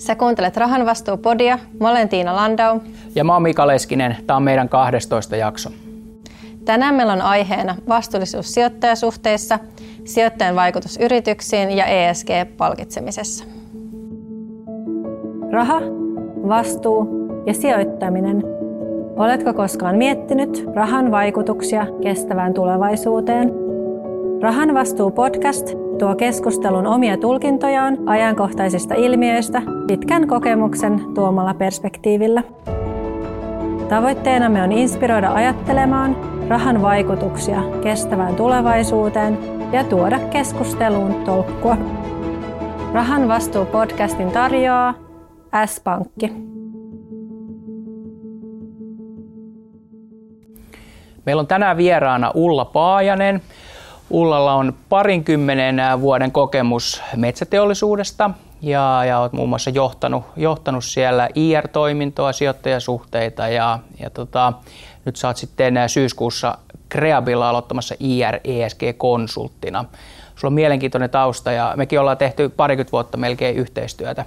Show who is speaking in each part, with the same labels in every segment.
Speaker 1: Sä kuuntelet Rahan vastuupodia. Mä olen Tiina Landau.
Speaker 2: Ja mä oon Mika Leskinen. Tämä on meidän 12 jakso.
Speaker 1: Tänään meillä on aiheena vastuullisuus sijoittajasuhteissa, sijoittajan vaikutus yrityksiin ja ESG-palkitsemisessa. Raha, vastuu ja sijoittaminen. Oletko koskaan miettinyt rahan vaikutuksia kestävään tulevaisuuteen? Rahan vastuu podcast tuo keskustelun omia tulkintojaan ajankohtaisista ilmiöistä pitkän kokemuksen tuomalla perspektiivillä. Tavoitteenamme on inspiroida ajattelemaan rahan vaikutuksia kestävään tulevaisuuteen ja tuoda keskusteluun tolkkua. Rahan vastuu podcastin tarjoaa S-Pankki.
Speaker 2: Meillä on tänään vieraana Ulla Paajanen, Ullalla on parinkymmenen vuoden kokemus metsäteollisuudesta ja, ja olet muun muassa johtanut, johtanut siellä IR-toimintoa, sijoittajasuhteita ja, ja tota, nyt oot sitten syyskuussa Kreabilla aloittamassa IR ESG-konsulttina. Sulla on mielenkiintoinen tausta ja mekin ollaan tehty parikymmentä vuotta melkein yhteistyötä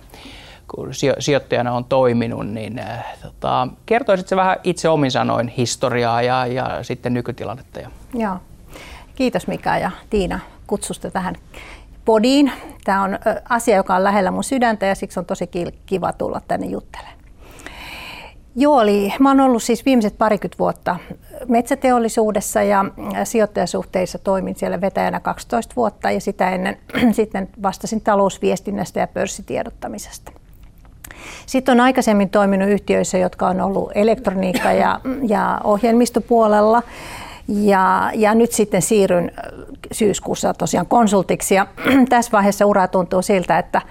Speaker 2: kun sijoittajana on toiminut, niin tota, kertoisitko vähän itse omin sanoin historiaa ja, ja sitten nykytilannetta?
Speaker 3: Joo. Kiitos Mika ja Tiina kutsusta tähän podiin. Tämä on asia, joka on lähellä mun sydäntä ja siksi on tosi kiva tulla tänne juttelemaan. Joo, eli mä oon ollut siis viimeiset parikymmentä vuotta metsäteollisuudessa ja sijoittajasuhteissa toimin siellä vetäjänä 12 vuotta ja sitä ennen sitten vastasin talousviestinnästä ja pörssitiedottamisesta. Sitten on aikaisemmin toiminut yhtiöissä, jotka on ollut elektroniikka- ja, ja ohjelmistopuolella ja, ja nyt sitten siirryn syyskuussa tosiaan konsultiksi ja tässä vaiheessa ura tuntuu siltä, että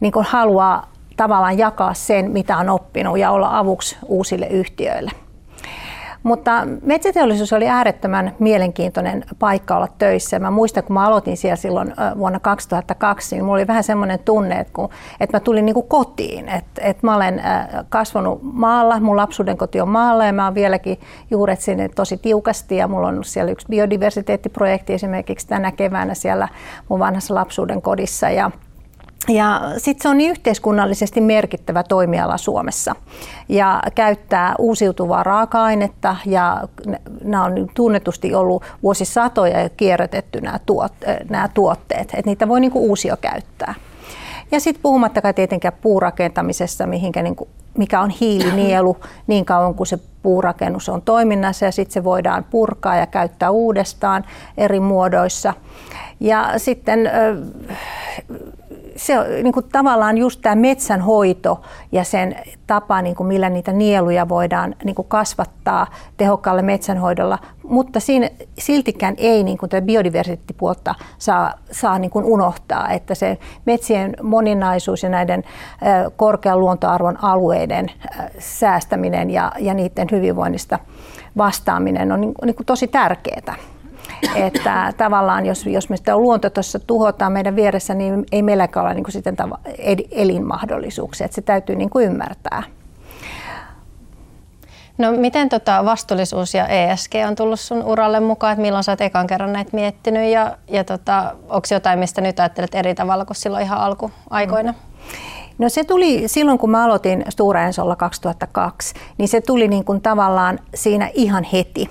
Speaker 3: niin haluaa tavallaan jakaa sen, mitä on oppinut ja olla avuksi uusille yhtiöille. Mutta metsäteollisuus oli äärettömän mielenkiintoinen paikka olla töissä. Mä muistan, kun mä aloitin siellä silloin vuonna 2002, niin mulla oli vähän semmoinen tunne, että, kun, että mä tulin niin kuin kotiin. Että, että mä olen kasvanut maalla, mun lapsuuden koti on maalla ja mä oon vieläkin juuret sinne tosi tiukasti. Ja mulla on siellä yksi biodiversiteettiprojekti esimerkiksi tänä keväänä siellä mun vanhassa lapsuuden kodissa. Ja ja sitten se on niin yhteiskunnallisesti merkittävä toimiala Suomessa ja käyttää uusiutuvaa raaka-ainetta ja nämä on tunnetusti ollut vuosisatoja kierrätetty nämä, tuot, nämä tuotteet, että niitä voi niinku uusio käyttää. Ja sitten puhumattakaan tietenkään puurakentamisessa, mihinkä niinku, mikä on hiilinielu niin kauan kuin se puurakennus on toiminnassa ja sitten se voidaan purkaa ja käyttää uudestaan eri muodoissa. Ja sitten se on niin kuin tavallaan just tämä metsänhoito ja sen tapa, niin kuin millä niitä nieluja voidaan niin kuin kasvattaa tehokkaalla metsänhoidolla, mutta siinä siltikään ei niin kuin tätä biodiversiteettipuolta saa, saa niin kuin unohtaa, että se metsien moninaisuus ja näiden korkean luontoarvon alueiden säästäminen ja, ja niiden hyvinvoinnista vastaaminen on niin, niin kuin tosi tärkeää. Että tavallaan jos, jos me sitä luonto tuossa tuhotaan meidän vieressä, niin ei meilläkään ole niin kuin sitten elinmahdollisuuksia. Että se täytyy niin kuin ymmärtää.
Speaker 1: No miten tota vastuullisuus ja ESG on tullut sun uralle mukaan, että milloin sä oot ekan kerran näitä miettinyt ja, ja tota, onko jotain, mistä nyt ajattelet eri tavalla kuin silloin ihan alkuaikoina? Mm.
Speaker 3: No se tuli silloin, kun mä aloitin Stora Ensolla 2002, niin se tuli niin kuin tavallaan siinä ihan heti.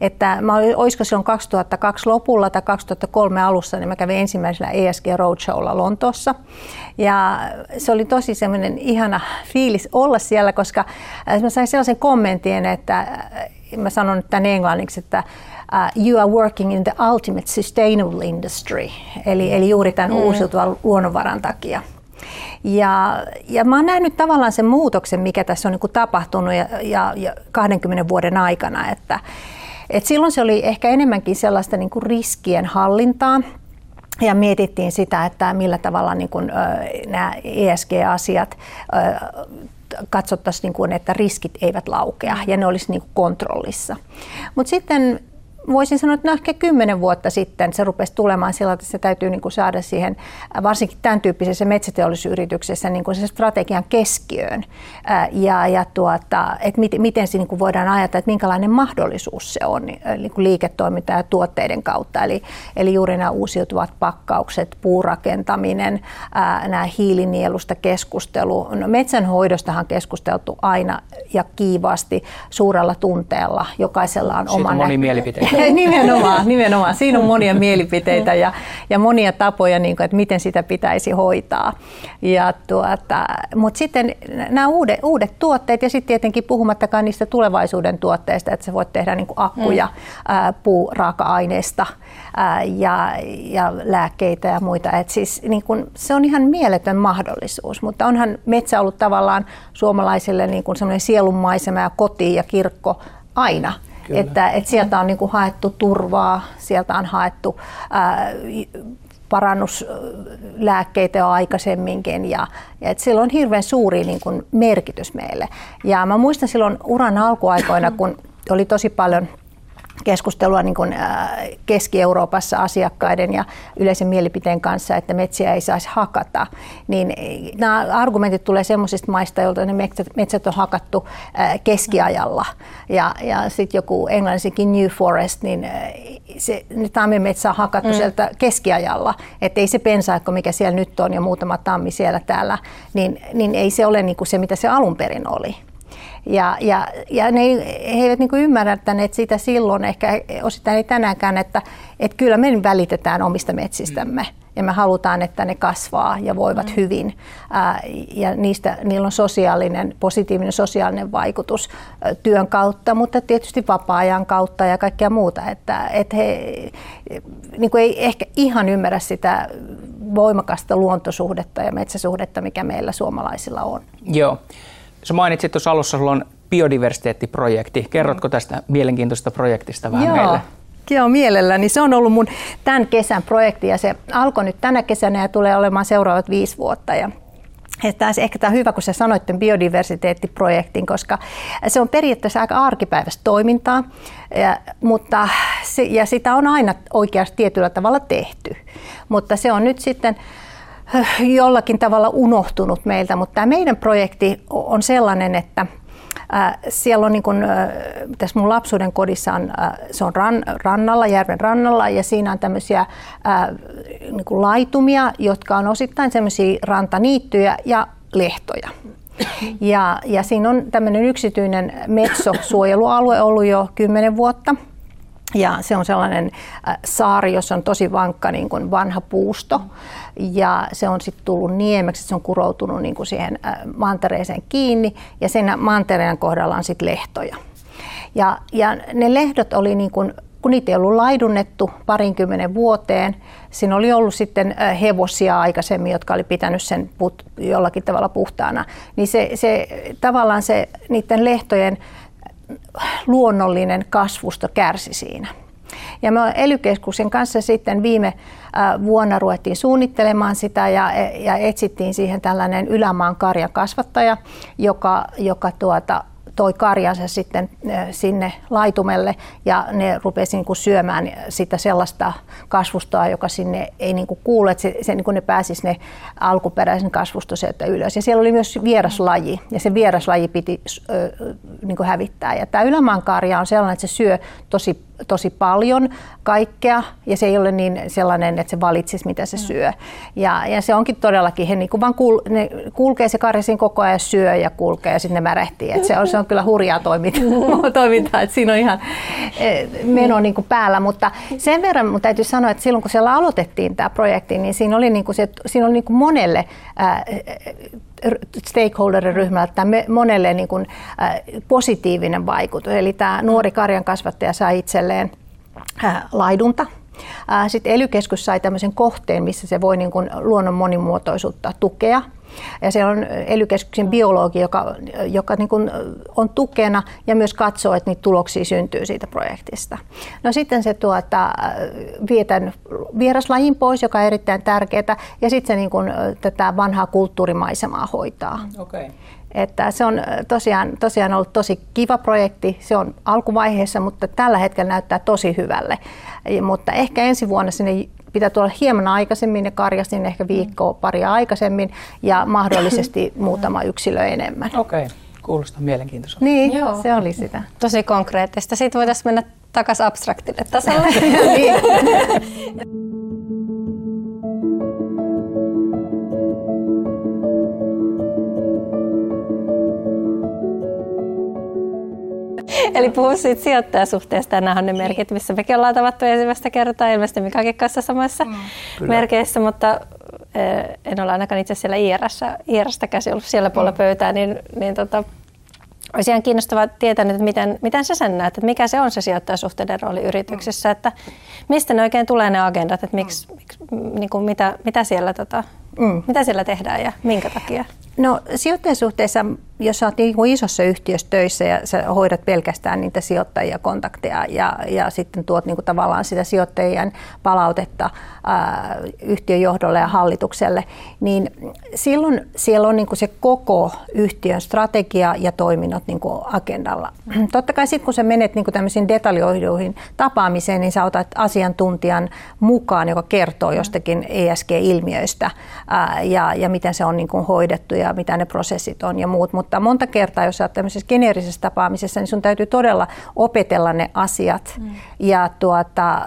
Speaker 3: Että mä olin, olisiko silloin 2002 lopulla tai 2003 alussa, niin mä kävin ensimmäisellä ESG Roadshowlla Lontoossa. Ja se oli tosi semmoinen ihana fiilis olla siellä, koska äh, mä sain sellaisen kommentin, että äh, mä sanon nyt tämän englanniksi, että uh, you are working in the ultimate sustainable industry, eli, eli juuri tämän mm. uusiutuvan luonnonvaran takia. Ja, ja mä oon nähnyt tavallaan sen muutoksen, mikä tässä on niin kuin tapahtunut ja, ja, ja 20 vuoden aikana, että et silloin se oli ehkä enemmänkin sellaista niin kuin riskien hallintaa, ja mietittiin sitä, että millä tavalla niin kuin, nämä ESG-asiat katsottaisiin, niin kuin, että riskit eivät laukea ja ne olisi niin kuin kontrollissa. Mutta sitten voisin sanoa, että no ehkä kymmenen vuotta sitten se rupesi tulemaan sillä, että se täytyy niin kuin saada siihen, varsinkin tämän tyyppisessä metsäteollisuusyrityksessä, niin kuin se strategian keskiöön. Ja, ja tuota, että miten, miten se niin kuin voidaan ajatella, että minkälainen mahdollisuus se on niin kuin liiketoiminta ja tuotteiden kautta. Eli, eli juuri nämä uusiutuvat pakkaukset, puurakentaminen, nämä hiilinielusta keskustelu. No, metsänhoidostahan keskusteltu aina ja kiivaasti suurella tunteella. Jokaisella on
Speaker 2: oma
Speaker 3: oma
Speaker 2: mielipiteitä.
Speaker 3: nimenomaan, nimenomaan. Siinä on monia mielipiteitä ja, ja monia tapoja, niin kuin, että miten sitä pitäisi hoitaa. Ja tuota, mutta sitten nämä uudet, uudet tuotteet ja sitten tietenkin puhumattakaan niistä tulevaisuuden tuotteista, että sä voit tehdä niin kuin akkuja mm. ää, puuraaka-aineista ää, ja, ja lääkkeitä ja muita. Et siis, niin kun, se on ihan mieletön mahdollisuus, mutta onhan metsä ollut tavallaan suomalaisille niin kuin sielunmaisema ja koti ja kirkko aina. Että, että sieltä on niin kuin haettu turvaa, sieltä on haettu ää, parannuslääkkeitä jo aikaisemminkin ja, ja että sillä on hirveän suuri niin kuin merkitys meille. Ja mä muistan silloin uran alkuaikoina, kun oli tosi paljon keskustelua niin kuin Keski-Euroopassa asiakkaiden ja yleisen mielipiteen kanssa, että metsiä ei saisi hakata, niin nämä argumentit tulee semmoisista maista, joilta ne metsät on hakattu keskiajalla. Ja, ja sitten joku englannisikin New Forest, niin se tammimetsä on hakattu mm. sieltä keskiajalla, että ei se pensaikko, mikä siellä nyt on ja muutama tammi siellä täällä, niin, niin ei se ole niin kuin se, mitä se alun perin oli. Ja, ja, ja ne, he eivät niin ymmärtäneet sitä silloin, ehkä osittain ei tänäänkään, että, että kyllä me välitetään omista metsistämme. Mm. Ja me halutaan, että ne kasvaa ja voivat mm. hyvin. Ää, ja niistä, niillä on sosiaalinen, positiivinen sosiaalinen vaikutus työn kautta, mutta tietysti vapaa-ajan kautta ja kaikkea muuta. Että, että he niin kuin ei ehkä ihan ymmärrä sitä voimakasta luontosuhdetta ja metsäsuhdetta, mikä meillä suomalaisilla on.
Speaker 2: Joo. Sä mainitsit tuossa alussa, sulla on biodiversiteettiprojekti. Kerrotko mm. tästä mielenkiintoista projektista vähän
Speaker 3: Joo.
Speaker 2: meille?
Speaker 3: Joo, mielelläni. Se on ollut mun tämän kesän projekti ja se alkoi nyt tänä kesänä ja tulee olemaan seuraavat viisi vuotta. Ja että ehkä tämä on hyvä, kun sä sanoit tämän biodiversiteettiprojektin, koska se on periaatteessa aika arkipäiväistä toimintaa, ja, mutta se, ja sitä on aina oikeasti tietyllä tavalla tehty. Mutta se on nyt sitten jollakin tavalla unohtunut meiltä, mutta tämä meidän projekti on sellainen, että siellä on niin kuin, tässä mun lapsuuden kodissa on, se on ran, rannalla, järven rannalla ja siinä on tämmöisiä niin kuin laitumia, jotka on osittain semmoisia rantaniittyjä ja lehtoja. Ja, ja siinä on tämmöinen yksityinen metso-suojelualue ollut jo kymmenen vuotta – ja se on sellainen äh, saari, jossa on tosi vankka niin kuin vanha puusto. Ja se on sitten tullut niemeksi, se on kuroutunut niin kuin siihen äh, mantereeseen kiinni. Ja sen mantereen kohdalla on sitten lehtoja. Ja, ja ne lehdot oli niin kuin, kun niitä ei ollut laidunnettu parinkymmenen vuoteen, siinä oli ollut sitten äh, hevosia aikaisemmin, jotka oli pitänyt sen put, jollakin tavalla puhtaana, niin se, se tavallaan se niiden lehtojen luonnollinen kasvusto kärsi siinä. Ja me ely kanssa sitten viime vuonna ruvettiin suunnittelemaan sitä ja, ja etsittiin siihen tällainen ylämaan karjan kasvattaja, joka, joka tuota, toi karjansa sitten sinne laitumelle ja ne rupesi niin kuin syömään sitä sellaista kasvustoa, joka sinne ei niin kuin kuulu, että se, se, niin kuin ne pääsisi ne alkuperäisen kasvusto sieltä ylös. Ja siellä oli myös vieraslaji ja se vieraslaji piti niin kuin hävittää. Ja tämä ylämaankarja on sellainen, että se syö tosi tosi paljon kaikkea ja se ei ole niin sellainen, että se valitsisi mitä se mm. syö. Ja, ja se onkin todellakin, he niin vaan kul, ne kulkee se karja siinä koko ajan syö ja kulkee ja sitten ne märehtii. Et se, on, se on kyllä hurjaa toimintaa, toimintaa että siinä on ihan e, meno niin kuin päällä, mutta sen verran mun täytyy sanoa, että silloin kun siellä aloitettiin tämä projekti, niin siinä oli, niin kuin se, siinä oli niin kuin monelle ää, stakeholder-ryhmältä monelle niin kuin, äh, positiivinen vaikutus. Eli tämä nuori karjan kasvattaja sai itselleen äh, laidunta. Äh, Sitten ely sai tämmöisen kohteen, missä se voi niin kuin luonnon monimuotoisuutta tukea – ja se on ely biologi, joka, joka niin kuin on tukena ja myös katsoo, että niitä tuloksia syntyy siitä projektista. No sitten se tuota, vietän vieraslajin pois, joka on erittäin tärkeää, ja sitten se niin kuin, tätä vanhaa kulttuurimaisemaa hoitaa.
Speaker 2: Okay.
Speaker 3: Että se on tosiaan, tosiaan ollut tosi kiva projekti. Se on alkuvaiheessa, mutta tällä hetkellä näyttää tosi hyvälle. Mutta ehkä ensi vuonna sinne pitää tulla hieman aikaisemmin ja karjasin ehkä viikkoa paria aikaisemmin ja mahdollisesti muutama yksilö enemmän.
Speaker 2: Okei, okay. kuulostaa mielenkiintoiselta.
Speaker 3: Niin, Joo. se oli sitä.
Speaker 1: Tosi konkreettista. Sitten voitaisiin mennä takaisin abstraktille tasolle. niin. Eli puhu siitä sijoittajasuhteesta. Ja nämä on ne merkit, missä mekin ollaan tavattu ensimmäistä kertaa. Ilmeisesti Mikakin kanssa samassa mm, merkeissä, mutta eh, en ole ainakaan itse siellä IRssä, IRstä käsi ollut siellä puolella mm. pöytää, niin, niin tota, olisi ihan kiinnostavaa tietää, että miten, miten sä sen näet, että mikä se on se sijoittajasuhteiden rooli yrityksissä, mm. että mistä ne oikein tulee ne agendat, että miksi, mm. miksi, niin kuin mitä, mitä, siellä, tota, mm. mitä siellä tehdään ja minkä takia?
Speaker 3: No sijoittajasuhteessa jos sä niin kuin isossa yhtiössä töissä ja sä hoidat pelkästään niitä sijoittajia kontakteja ja, ja sitten tuot niin kuin tavallaan sitä sijoittajien palautetta ää, yhtiön johdolle ja hallitukselle, niin silloin siellä on niin kuin se koko yhtiön strategia ja toiminnot niin kuin agendalla. Totta kai sitten kun sä menet niin kuin tämmöisiin detaljoiduihin tapaamiseen, niin sä otat asiantuntijan mukaan, joka kertoo jostakin ESG-ilmiöistä ää, ja, ja miten se on niin kuin hoidettu ja mitä ne prosessit on ja muut, mutta mutta monta kertaa, jos olet tämmöisessä geneerisessä tapaamisessa, niin sun täytyy todella opetella ne asiat mm. ja tuota,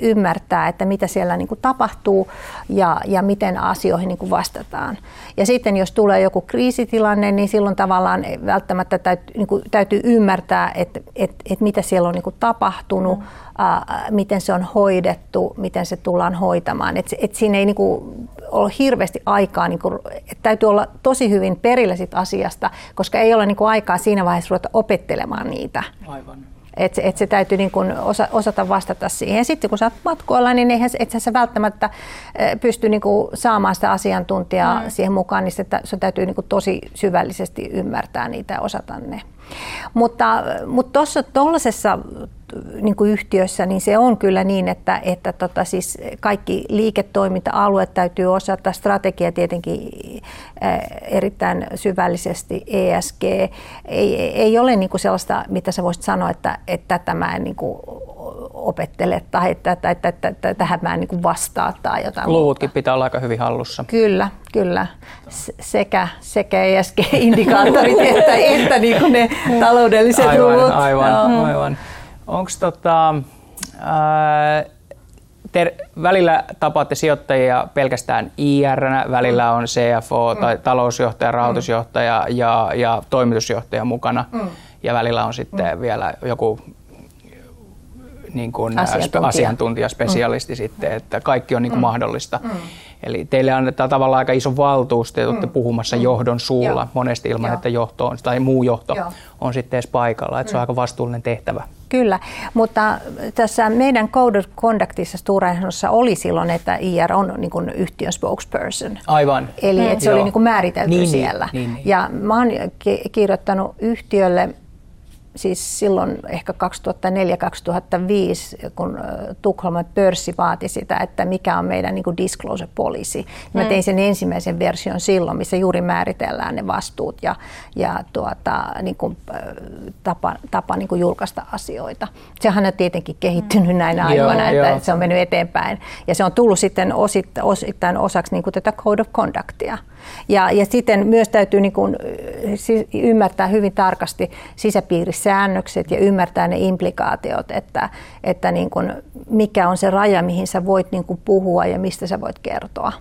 Speaker 3: ymmärtää, että mitä siellä niin kuin tapahtuu ja, ja miten asioihin niin kuin vastataan. Ja sitten jos tulee joku kriisitilanne, niin silloin tavallaan välttämättä täytyy, niin kuin, täytyy ymmärtää, että, että, että mitä siellä on niin kuin tapahtunut, mm miten se on hoidettu, miten se tullaan hoitamaan. Et, et siinä ei niinku ole hirveästi aikaa, niinku, et täytyy olla tosi hyvin perillä sit asiasta, koska ei ole niinku aikaa siinä vaiheessa ruveta opettelemaan niitä. Aivan. Et, et se täytyy niin kun osa, osata vastata siihen. Sitten kun sä oot matkoilla, niin eihän et sä välttämättä pysty niin saamaan sitä asiantuntijaa mm. siihen mukaan, niin sitä, se täytyy niin tosi syvällisesti ymmärtää niitä ja osata ne. Mutta, mutta tuossa tuollaisessa niin kuin yhtiössä, niin se on kyllä niin, että, että tota, siis kaikki liiketoiminta-alueet täytyy osata, strategia tietenkin erittäin syvällisesti, ESG. Ei, ei ole niin kuin sellaista, mitä sä voisit sanoa, että, että tätä mä en niin kuin opettele tai että, että, että, että, että tähän mä en niin vastaa tai jotain
Speaker 2: Luvutkin muuta. pitää olla aika hyvin hallussa.
Speaker 3: Kyllä, kyllä. Sekä, sekä ESG-indikaattorit että, että niin kuin ne taloudelliset
Speaker 2: aivan,
Speaker 3: luvut.
Speaker 2: Aivan, no. aivan. Onko tota, ter, välillä tapaatte sijoittajia pelkästään IR, välillä on CFO mm. tai talousjohtaja, rahoitusjohtaja mm. ja, ja toimitusjohtaja mukana. Mm. Ja välillä on sitten mm. vielä joku niin kuin asiantuntija. asiantuntija, spesialisti mm. sitten, että kaikki on niin kuin mm. mahdollista. Mm. Eli teille annetaan tavallaan aika iso valtuus, te olette mm. puhumassa mm. johdon suulla Joo. monesti ilman, Joo. että johto on, tai muu johto Joo. on sitten edes paikalla. Että mm. se on mm. aika vastuullinen tehtävä.
Speaker 3: Kyllä, mutta tässä meidän Code of Conductissa Stora oli silloin, että IR on niin kuin yhtiön spokesperson.
Speaker 2: Aivan.
Speaker 3: Eli mm. että se Joo. oli niin kuin määritelty niin, niin, siellä. Niin, niin. Ja mä oon kirjoittanut yhtiölle siis silloin ehkä 2004-2005, kun Tukholman pörssi vaati sitä, että mikä on meidän niin kuin disclosure policy. Mm. Mä tein sen ensimmäisen version silloin, missä juuri määritellään ne vastuut ja, ja tuota, niin kuin, tapa, tapa niin kuin julkaista asioita. Sehän on tietenkin kehittynyt mm. näinä aikoina, että, että se on mennyt eteenpäin. Ja se on tullut sitten osittain, osittain osaksi niin kuin tätä Code of Conductia. Ja, ja sitten myös täytyy niin kuin, ymmärtää hyvin tarkasti sisäpiirisäännökset ja ymmärtää ne implikaatiot, että, että niin kuin, mikä on se raja, mihin sä voit niin kuin puhua ja mistä sä voit kertoa.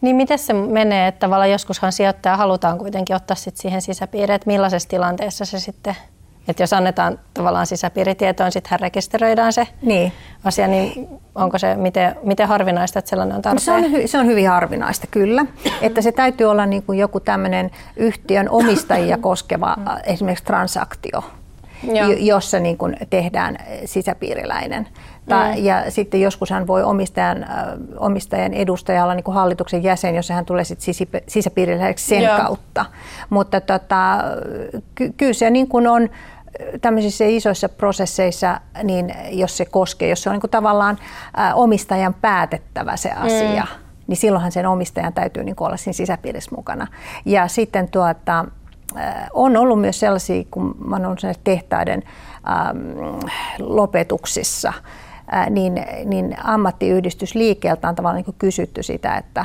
Speaker 1: Niin miten se menee, että tavallaan joskushan sijoittaja halutaan kuitenkin ottaa sit siihen sisäpiiriin, että millaisessa tilanteessa se sitten että jos annetaan tavallaan sisäpiiritietoon, sittenhän rekisteröidään se niin. asia, niin onko se miten, miten harvinaista, että sellainen on tarpeen?
Speaker 3: Se on, se on hyvin harvinaista, kyllä. Että se täytyy olla niin kuin joku tämmöinen yhtiön omistajia koskeva esimerkiksi transaktio, Joo. jossa niin kuin tehdään sisäpiiriläinen. Ta, mm. Ja sitten joskus hän voi omistajan, omistajan edustajalla niin kuin hallituksen jäsen, jos hän tulee sit sisäpiiriläiseksi sen Joo. kautta. Mutta tota, ky- kyllä se niin kuin on tämmöisissä isoissa prosesseissa, niin jos se koskee, jos se on niin kuin tavallaan omistajan päätettävä se asia, mm. niin silloinhan sen omistajan täytyy niin kuin olla siinä sisäpiirissä mukana. Ja sitten tuota, on ollut myös sellaisia, kun mä olen ollut tehtaiden äm, lopetuksissa, ää, niin, niin ammattiyhdistysliikkeeltä on tavallaan niin kysytty sitä, että,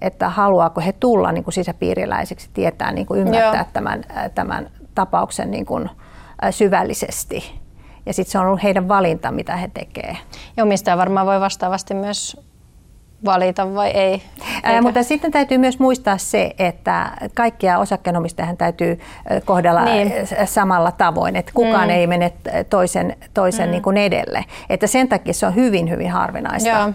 Speaker 3: että haluaako he tulla niin kuin sisäpiiriläiseksi, tietää, niin kuin ymmärtää tämän, tämän tapauksen niin kuin, syvällisesti. Ja sitten se on ollut heidän valinta, mitä he tekevät.
Speaker 1: Ja omistaja varmaan voi vastaavasti myös valita vai ei.
Speaker 3: Ää, mutta sitten täytyy myös muistaa se, että kaikkia osakkeenomistajan täytyy kohdella niin. samalla tavoin, että kukaan mm. ei mene toisen, toisen mm. niin kuin edelle. Että sen takia se on hyvin, hyvin harvinaista. Joo.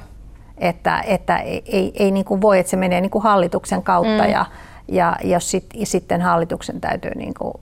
Speaker 3: Että, että ei, ei, ei niin kuin voi, että se menee niin kuin hallituksen kautta mm. ja, ja jos sit, sitten hallituksen täytyy niin kuin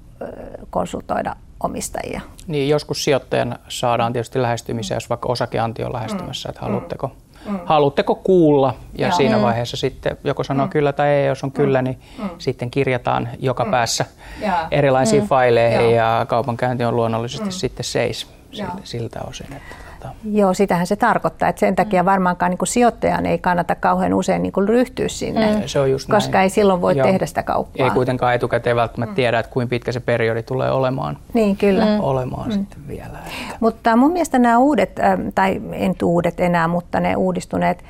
Speaker 3: konsultoida omistajia.
Speaker 2: Niin, joskus sijoittajan saadaan tietysti lähestymiseen, jos vaikka osakeanti on lähestymässä, että haluatteko mm. Haluatteko kuulla? Ja Joo. siinä mm. vaiheessa sitten joko sanoo mm. kyllä tai ei. Jos on mm. kyllä, niin mm. sitten kirjataan joka mm. päässä ja. erilaisiin mm. faileihin ja kaupankäynti on luonnollisesti mm. sitten seis siltä, siltä osin. Että
Speaker 3: tota. Joo, sitähän se tarkoittaa. Että sen takia mm. varmaankaan niin kuin sijoittajan ei kannata kauhean usein niin kuin ryhtyä sinne, mm. se on just koska näin. ei silloin voi Joo. tehdä sitä kauppaa.
Speaker 2: Ei kuitenkaan etukäteen välttämättä mm. tiedä, että kuinka pitkä se periodi tulee olemaan.
Speaker 3: Niin, kyllä.
Speaker 2: Mm. Olemaan mm. sitten vielä.
Speaker 3: Että. Mutta mun mielestä nämä uudet, tai en uudet enää, mutta ne uudistuneet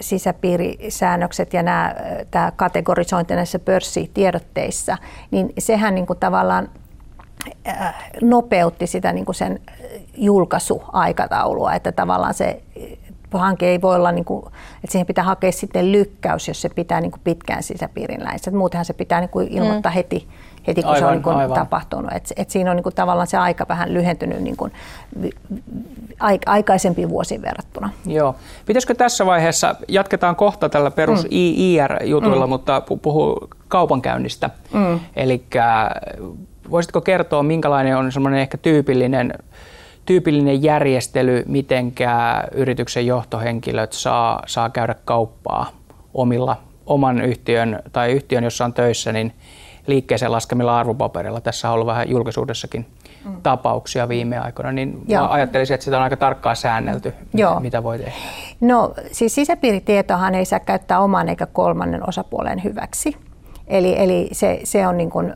Speaker 3: sisäpiirisäännökset ja nämä, tämä kategorisointi näissä pörssitiedotteissa, niin sehän niin kuin tavallaan nopeutti sitä niin kuin sen julkaisuaikataulua, että tavallaan se hanke ei voi olla, niin kuin, että siihen pitää hakea sitten lykkäys, jos se pitää niin kuin pitkään sisäpiirin läissä. Muutenhan se pitää niin kuin ilmoittaa mm. heti, heti, kun aivan, se on niin kuin aivan. tapahtunut. Et, et siinä on niin kuin tavallaan se aika vähän lyhentynyt niin kuin aikaisempiin vuosiin verrattuna.
Speaker 2: Joo. Pitäisikö tässä vaiheessa, jatketaan kohta tällä perus mm. IR-jutuilla, mm. mutta puhuu kaupankäynnistä. Mm. Eli voisitko kertoa, minkälainen on semmoinen ehkä tyypillinen tyypillinen järjestely, mitenkä yrityksen johtohenkilöt saa, saa käydä kauppaa omilla, oman yhtiön tai yhtiön, jossa on töissä, niin liikkeeseen laskemilla arvopaperilla. Tässä on ollut vähän julkisuudessakin mm. tapauksia viime aikoina, niin ajattelisin, että sitä on aika tarkkaan säännelty, Joo. mitä voi tehdä.
Speaker 3: No siis sisäpiiritietohan ei saa käyttää oman eikä kolmannen osapuolen hyväksi. Eli, eli se, se on niin kuin,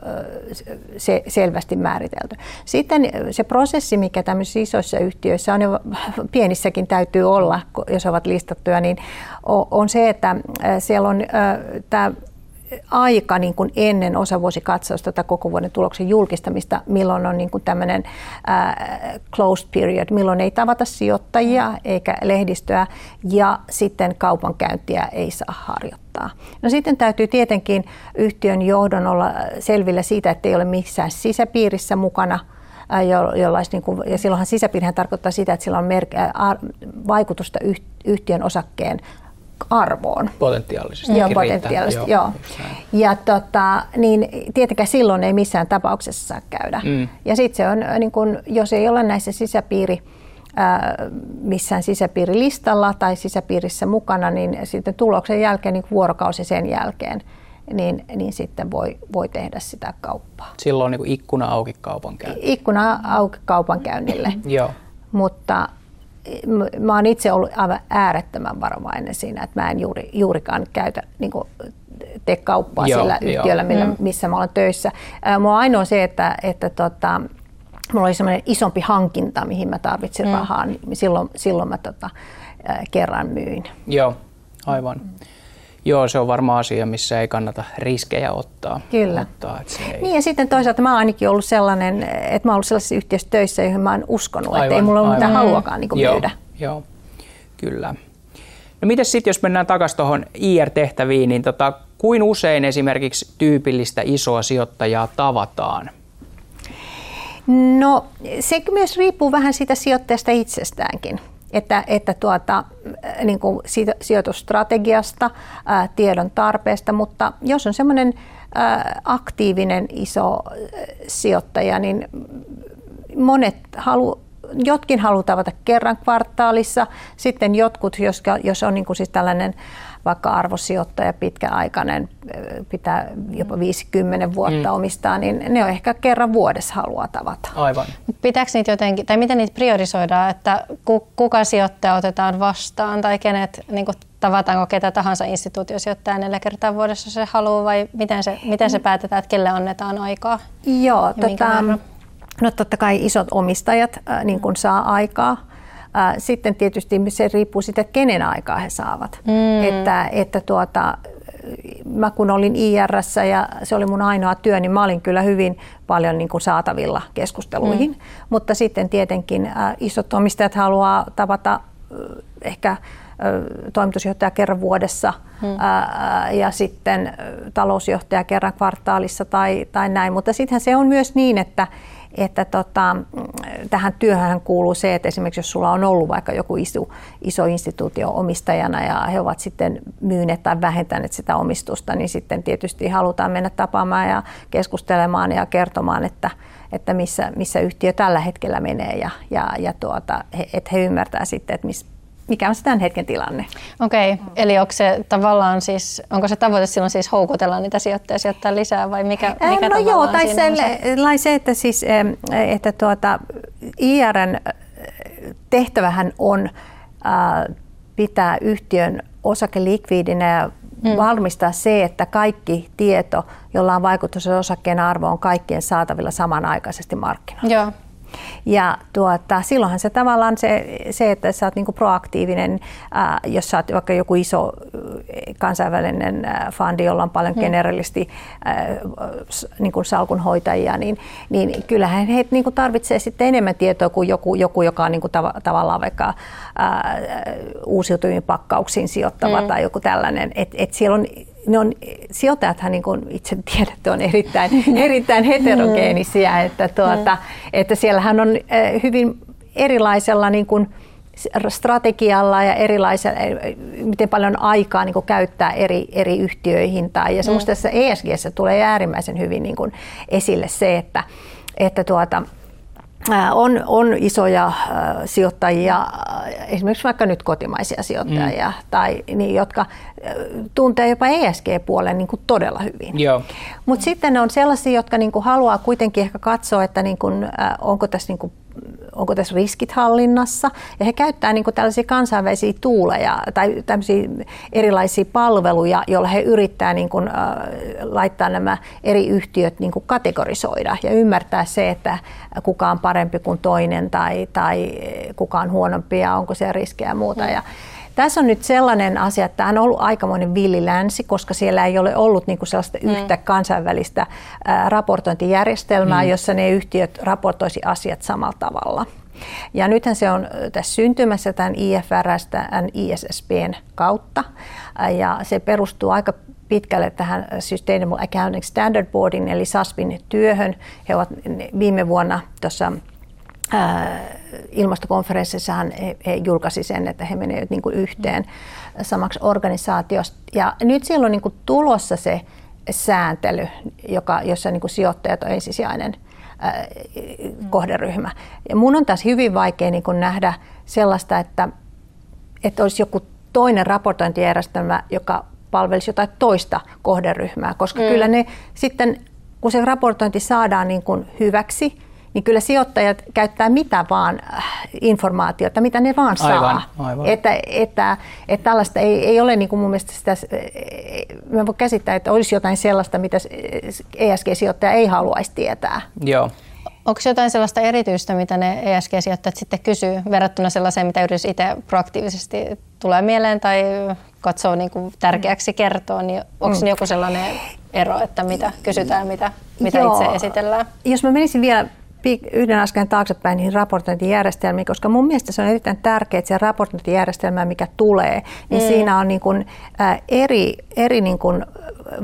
Speaker 3: se, selvästi määritelty. Sitten se prosessi, mikä tämmöisissä isoissa yhtiöissä on, ja pienissäkin täytyy olla, jos ovat listattuja, niin on se, että siellä on tämä aika niin kuin ennen osavuosikatsausta tai koko vuoden tuloksen julkistamista, milloin on niin kuin tämmöinen äh, closed period, milloin ei tavata sijoittajia eikä lehdistöä ja sitten kaupankäyntiä ei saa harjoittaa. No sitten täytyy tietenkin yhtiön johdon olla selvillä siitä, että ei ole missään sisäpiirissä mukana – jollais, niin kuin, ja silloinhan sisäpiirihän tarkoittaa sitä, että sillä on merk- vaikutusta yhtiön osakkeen arvoon.
Speaker 2: Potentiaalisesti.
Speaker 3: Joo, potentiaalisesti, joo. joo. Ja tota, niin tietenkään silloin ei missään tapauksessa saa käydä. Mm. Ja sitten se on, niin kun, jos ei ole näissä sisäpiiri, missään sisäpiirilistalla tai sisäpiirissä mukana, niin sitten tuloksen jälkeen, niin vuorokausi sen jälkeen, niin, niin sitten voi, voi tehdä sitä kauppaa.
Speaker 2: Silloin on niin ikkuna auki kaupankäynnille.
Speaker 3: Ikkuna auki kaupankäynnille.
Speaker 2: Joo.
Speaker 3: Mutta mä oon itse ollut aivan äärettömän varovainen siinä, että mä en juuri, juurikaan käytä niin kuin, tee kauppaa joo, sillä yhtiöllä, millä, mm. missä mä olen töissä. Mulla on ainoa se, että, että tota, mulla oli semmoinen isompi hankinta, mihin mä tarvitsin mm. rahaa, niin silloin, silloin mä tota, kerran myin.
Speaker 2: Joo, aivan. Mm. Joo, se on varmaan asia, missä ei kannata riskejä ottaa.
Speaker 3: Kyllä.
Speaker 2: Ottaa,
Speaker 3: että se ei... Niin ja sitten toisaalta mä oon ainakin ollut sellainen, että mä oon ollut sellaisessa yhtiössä töissä, joihin mä oon uskonut, aivan, että ei mulla ole mitään haluakaan niin joo, myydä.
Speaker 2: Joo, kyllä. No miten sitten, jos mennään takaisin tuohon IR-tehtäviin, niin tota, kuin usein esimerkiksi tyypillistä isoa sijoittajaa tavataan?
Speaker 3: No se myös riippuu vähän siitä sijoittajasta itsestäänkin että, että tuota, äh, niin kuin sijoitusstrategiasta, ää, äh, tiedon tarpeesta, mutta jos on semmoinen äh, aktiivinen iso sijoittaja, niin monet halu, jotkin haluaa tavata kerran kvartaalissa, sitten jotkut, jos, jos on niin kuin siis tällainen vaikka arvosijoittaja pitkäaikainen, pitää jopa 50 vuotta mm. omistaa, niin ne on ehkä kerran vuodessa haluaa tavata.
Speaker 2: Aivan.
Speaker 1: Pitääkö niitä jotenkin, tai miten niitä priorisoidaan, että kuka sijoittaja otetaan vastaan tai kenet niin tavataanko ketä tahansa instituutiosijoittaja neljä kertaa vuodessa se haluaa vai miten se, miten se päätetään, että kelle annetaan aikaa?
Speaker 3: Joo, tota, no totta kai isot omistajat äh, niin kun saa aikaa. Sitten tietysti se riippuu siitä, että kenen aikaa he saavat. Mm. Että, että tuota, mä kun olin ir ja se oli mun ainoa työ, niin mä olin kyllä hyvin paljon niin kuin saatavilla keskusteluihin. Mm. Mutta sitten tietenkin äh, isot omistajat haluaa tavata äh, ehkä äh, toimitusjohtaja kerran vuodessa hmm. ää, ja sitten talousjohtaja kerran kvartaalissa tai, tai näin. Mutta sittenhän se on myös niin, että, että tota, tähän työhön kuuluu se, että esimerkiksi jos sulla on ollut vaikka joku iso, iso instituutio omistajana ja he ovat sitten myyneet tai vähentäneet sitä omistusta, niin sitten tietysti halutaan mennä tapaamaan ja keskustelemaan ja kertomaan, että, että missä, missä yhtiö tällä hetkellä menee ja, ja, ja tuota, että he ymmärtää sitten, että missä mikä on se tämän hetken tilanne.
Speaker 1: Okei, okay. eli onko se tavallaan siis, onko se tavoite silloin siis houkutella niitä sijoittajia sijoittaa lisää vai mikä, mikä
Speaker 3: No joo, tai se, se? se, että, siis, että tuota, IRN tehtävähän on äh, pitää yhtiön osake likviidinä ja mm. varmistaa se, että kaikki tieto, jolla on vaikutus osakkeen arvoon, on kaikkien saatavilla samanaikaisesti markkinoilla. Joo. Ja tuota, silloinhan se tavallaan se, se että sä oot niinku proaktiivinen, ää, jos sä oot vaikka joku iso kansainvälinen ää, fundi, jolla on paljon hmm. generalisti ää, niinku salkunhoitajia, niin, niin kyllähän he niinku tarvitsee sitten enemmän tietoa kuin joku, joku joka on niinku tav- tavallaan vaikka ää, uusiutuviin pakkauksiin sijoittava hmm. tai joku tällainen. Et, et siellä on ne on, sijoittajathan niin kuin itse tiedätte on erittäin, erittäin heterogeenisiä, että, tuota, mm. että siellähän on eh, hyvin erilaisella niin kuin strategialla ja erilaisella, eh, miten paljon aikaa niin kuin käyttää eri, eri yhtiöihin. Tai, ja semmoista mm. tässä ESGssä tulee äärimmäisen hyvin niin kuin esille se, että, että tuota, on, on isoja sijoittajia, esimerkiksi vaikka nyt kotimaisia sijoittajia, mm. tai niin, jotka tuntee jopa ESG-puolen niin kuin todella hyvin. Mutta sitten on sellaisia, jotka niin kuin haluaa kuitenkin ehkä katsoa, että niin kuin, onko tässä niin kuin onko tässä riskit hallinnassa. Ja he käyttää niin tällaisia kansainvälisiä tuuleja tai tämmöisiä erilaisia palveluja, joilla he yrittää niin kuin, äh, laittaa nämä eri yhtiöt niin kuin kategorisoida ja ymmärtää se, että kuka on parempi kuin toinen tai, tai kuka on huonompi ja onko se riskejä ja muuta. Mm. Ja, tässä on nyt sellainen asia, että tämä on ollut aikamoinen villilänsi, koska siellä ei ole ollut niin kuin sellaista mm. yhtä kansainvälistä raportointijärjestelmää, mm. jossa ne yhtiöt raportoisi asiat samalla tavalla. Ja nythän se on tässä syntymässä tämän IFRS, tämän ISSPn kautta, ja se perustuu aika pitkälle tähän Sustainable Accounting Standard Boardin eli SASPin työhön. He ovat viime vuonna tuossa ilmastokonferenssissahan he, he julkaisi sen, että he menevät niin kuin yhteen samaksi organisaatiosta. Ja nyt siellä on niin kuin tulossa se sääntely, joka, jossa niin kuin sijoittajat on ensisijainen kohderyhmä. Ja mun on taas hyvin vaikea niin kuin nähdä sellaista, että, että olisi joku toinen raportointijärjestelmä, joka palvelisi jotain toista kohderyhmää, koska mm. kyllä ne sitten, kun se raportointi saadaan niin kuin hyväksi, niin kyllä sijoittajat käyttää mitä vaan äh, informaatiota, mitä ne vaan saa. Aivan, aivan. Että, että, että tällaista ei, ei ole niin kuin mun mielestä sitä, mä voin käsittää, että olisi jotain sellaista, mitä ESG-sijoittaja ei haluaisi tietää.
Speaker 2: Joo.
Speaker 1: Onko jotain sellaista erityistä, mitä ne ESG-sijoittajat sitten kysyy verrattuna sellaiseen, mitä yritys itse proaktiivisesti tulee mieleen tai katsoo niin kuin tärkeäksi kertoa, niin onko mm. joku sellainen ero, että mitä kysytään, mitä, mitä itse esitellään?
Speaker 3: Jos mä menisin vielä yhden askeleen taaksepäin niihin raportointijärjestelmiin, koska mun mielestä se on erittäin tärkeää, että se raportointijärjestelmä, mikä tulee, niin mm. siinä on niin kuin, ä, eri, eri niin kuin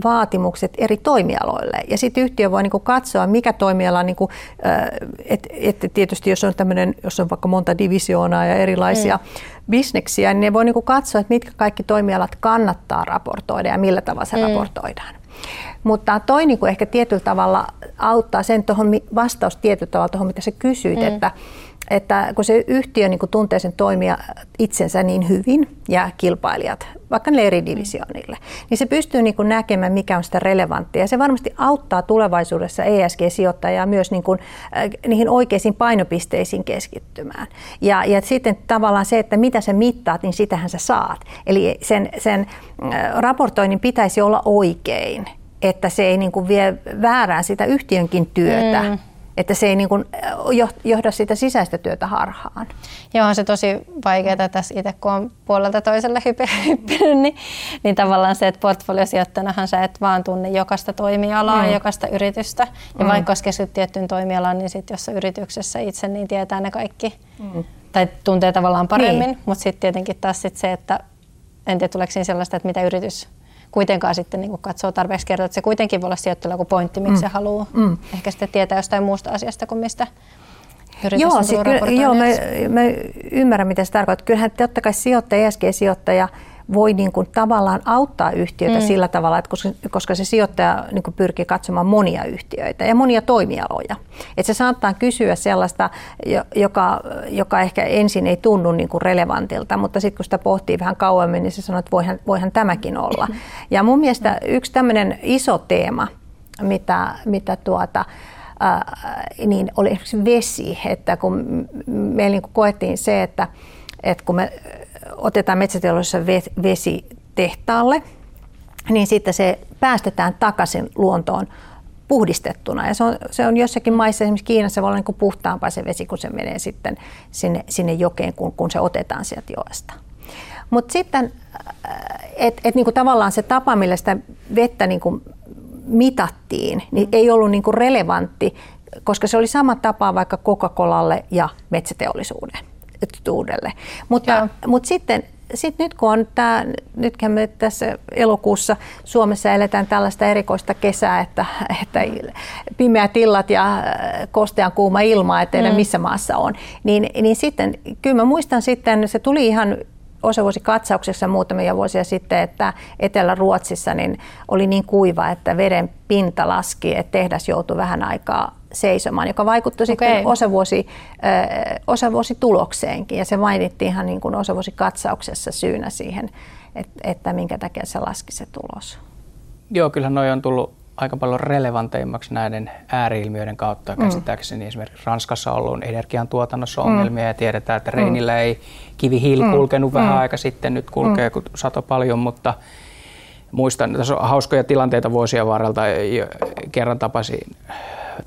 Speaker 3: vaatimukset eri toimialoille. Ja sitten yhtiö voi niin kuin katsoa, mikä toimiala, niin kuin, että et tietysti jos on tämmöinen, jos on vaikka monta divisioonaa ja erilaisia mm. bisneksiä, niin ne voi niin kuin katsoa, että mitkä kaikki toimialat kannattaa raportoida ja millä tavalla se mm. raportoidaan. Mutta toi niin kuin ehkä tietyllä tavalla auttaa sen tuohon vastaus tietyllä tavalla tuohon, mitä sä kysyit, mm. että, että kun se yhtiö niin kuin tuntee sen toimia itsensä niin hyvin ja kilpailijat, vaikka ne eri divisioonille, niin se pystyy niin kuin näkemään, mikä on sitä relevanttia. Ja se varmasti auttaa tulevaisuudessa ESG-sijoittajaa myös niin kuin, äh, niihin oikeisiin painopisteisiin keskittymään. Ja, ja sitten tavallaan se, että mitä sä mittaat, niin sitähän sä saat. Eli sen, sen äh, raportoinnin pitäisi olla oikein, että se ei niin kuin vie väärään sitä yhtiönkin työtä. Mm että se ei niin kuin johda sitä sisäistä työtä harhaan.
Speaker 1: Joo, on se tosi vaikeaa tässä itse, kun on puolelta toiselle hyppinyt, niin, niin tavallaan se, että portfoliosijoittanahan sä et vaan tunne jokaista toimialaa, mm. jokaista yritystä. Ja mm. vaikka olisi keskityt tiettyyn toimialaan, niin sitten jos yrityksessä itse, niin tietää ne kaikki. Mm. Tai tuntee tavallaan paremmin, niin. mutta sitten tietenkin taas sit se, että en tiedä tuleeko siinä sellaista, että mitä yritys kuitenkaan sitten niin katsoo tarpeeksi kertoa, että se kuitenkin voi olla sijoittajalla joku pointti, miksi mm. se haluaa. Mm. Ehkä sitten tietää jostain muusta asiasta kuin mistä
Speaker 3: Joo, siis kyllä, joo mä, mä ymmärrän, mitä se tarkoittaa. Kyllähän totta kai sijoittaja, ESG-sijoittaja, voi niin kuin tavallaan auttaa yhtiötä mm. sillä tavalla, että koska, koska se sijoittaja niin kuin pyrkii katsomaan monia yhtiöitä ja monia toimialoja. Että se saattaa kysyä sellaista, joka, joka ehkä ensin ei tunnu niin kuin relevantilta, mutta sitten kun sitä pohtii vähän kauemmin, niin se sanoo, että voihan, voihan tämäkin olla. Ja mun mielestä yksi tämmöinen iso teema, mitä, mitä tuota, niin oli esimerkiksi vesi, että kun meillä niin koettiin se, että, että kun me otetaan metsäteollisuudessa vesi tehtaalle, niin sitten se päästetään takaisin luontoon puhdistettuna. Ja se on, se on jossakin maissa, esimerkiksi Kiinassa, voi olla niin puhtaampaa se vesi, kun se menee sitten sinne, sinne jokeen, kun, kun se otetaan sieltä joesta. Mutta sitten, että et niin tavallaan se tapa, millä sitä vettä niin kuin mitattiin, niin ei ollut niin kuin relevantti, koska se oli sama tapa vaikka Coca-Colalle ja metsäteollisuuden tuudelle. Mutta, mutta sitten sit nyt kun on tämä, nythän me tässä elokuussa Suomessa eletään tällaista erikoista kesää, että, että pimeät illat ja äh, kostean kuuma ilma, että mm. missä maassa on, niin, niin sitten kyllä mä muistan sitten, se tuli ihan osavuosikatsauksessa muutamia vuosia sitten, että Etelä-Ruotsissa niin oli niin kuiva, että veden pinta laski, että tehdas joutui vähän aikaa seisomaan, joka vaikutti okay. sitten osavuosi, ö, osavuositulokseenkin. Ja se mainittiin ihan niin kuin osavuosikatsauksessa syynä siihen, että, että minkä takia se laski se tulos.
Speaker 2: Joo, kyllähän noi on tullut aika paljon relevanteimmaksi näiden ääriilmiöiden kautta. Mm. Käsittääkseni esimerkiksi Ranskassa on ollut energiantuotannossa mm. ongelmia ja tiedetään, että Reinillä mm. ei kivihiili mm. kulkenut mm. vähän aika sitten, nyt kulkee, mm. kun sato paljon, mutta muistan, tässä on hauskoja tilanteita vuosien varrelta. Kerran tapasin,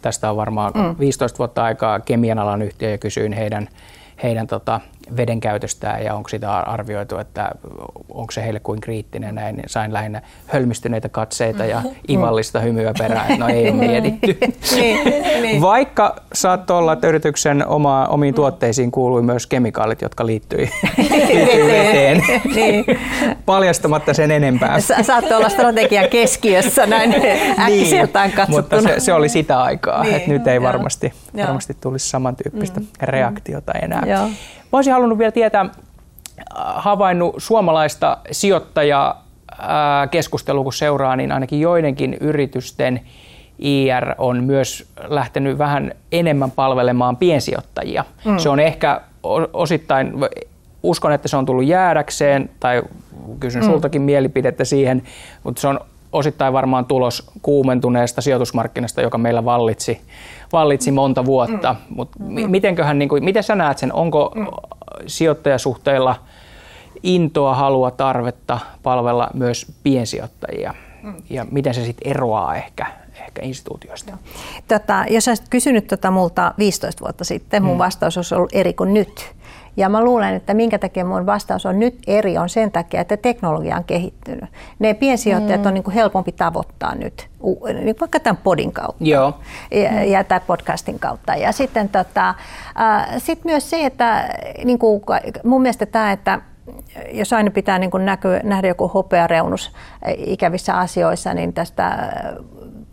Speaker 2: tästä on varmaan mm. 15 vuotta aikaa kemian alan yhtiö ja kysyin heidän, heidän tota, veden käytöstään ja onko sitä arvioitu, että onko se heille kuin kriittinen. Näin niin sain lähinnä hölmistyneitä katseita ja mm. ivallista hymyä perään, että no ei ole mietitty. Niin, niin. Vaikka saattoi olla, että yrityksen oma, omiin tuotteisiin kuului myös kemikaalit, jotka liittyi, veteen. Niin. Paljastamatta sen enempää.
Speaker 3: Saattoi olla strategian keskiössä näin äkkiseltään katsottuna.
Speaker 2: Mutta se, se oli sitä aikaa, että nyt ei varmasti, varmasti tulisi samantyyppistä mm. reaktiota enää. Joo. Mä olisin halunnut vielä tietää, äh, havainnut suomalaista sijoittajaa äh, keskustelua, kun seuraa, niin ainakin joidenkin yritysten IR on myös lähtenyt vähän enemmän palvelemaan piensijoittajia. Mm. Se on ehkä osittain, uskon, että se on tullut jäädäkseen, tai kysyn mm. sultakin mielipidettä siihen, mutta se on osittain varmaan tulos kuumentuneesta sijoitusmarkkinasta, joka meillä vallitsi, vallitsi monta vuotta. Mm. Mutta mm. mitenköhän, niin kuin, miten sä näet sen, onko mm. sijoittajasuhteilla intoa, halua, tarvetta palvella myös piensijoittajia? Mm. Ja miten se sitten eroaa ehkä, ehkä instituutioista?
Speaker 3: Tota, jos olisit kysynyt tota multa 15 vuotta sitten, mun mm. vastaus olisi ollut eri kuin nyt. Ja mä luulen, että minkä takia mun vastaus on nyt eri, on sen takia, että teknologia on kehittynyt. Ne piensijoittajat mm. on niin kuin helpompi tavoittaa nyt, niin vaikka tämän podin kautta Joo. Ja, mm. ja tämän podcastin kautta. Ja sitten tota, äh, sit myös se, että niin kuin, mun mielestä tämä, että jos aina pitää niin näky, nähdä joku hopeareunus ikävissä asioissa, niin tästä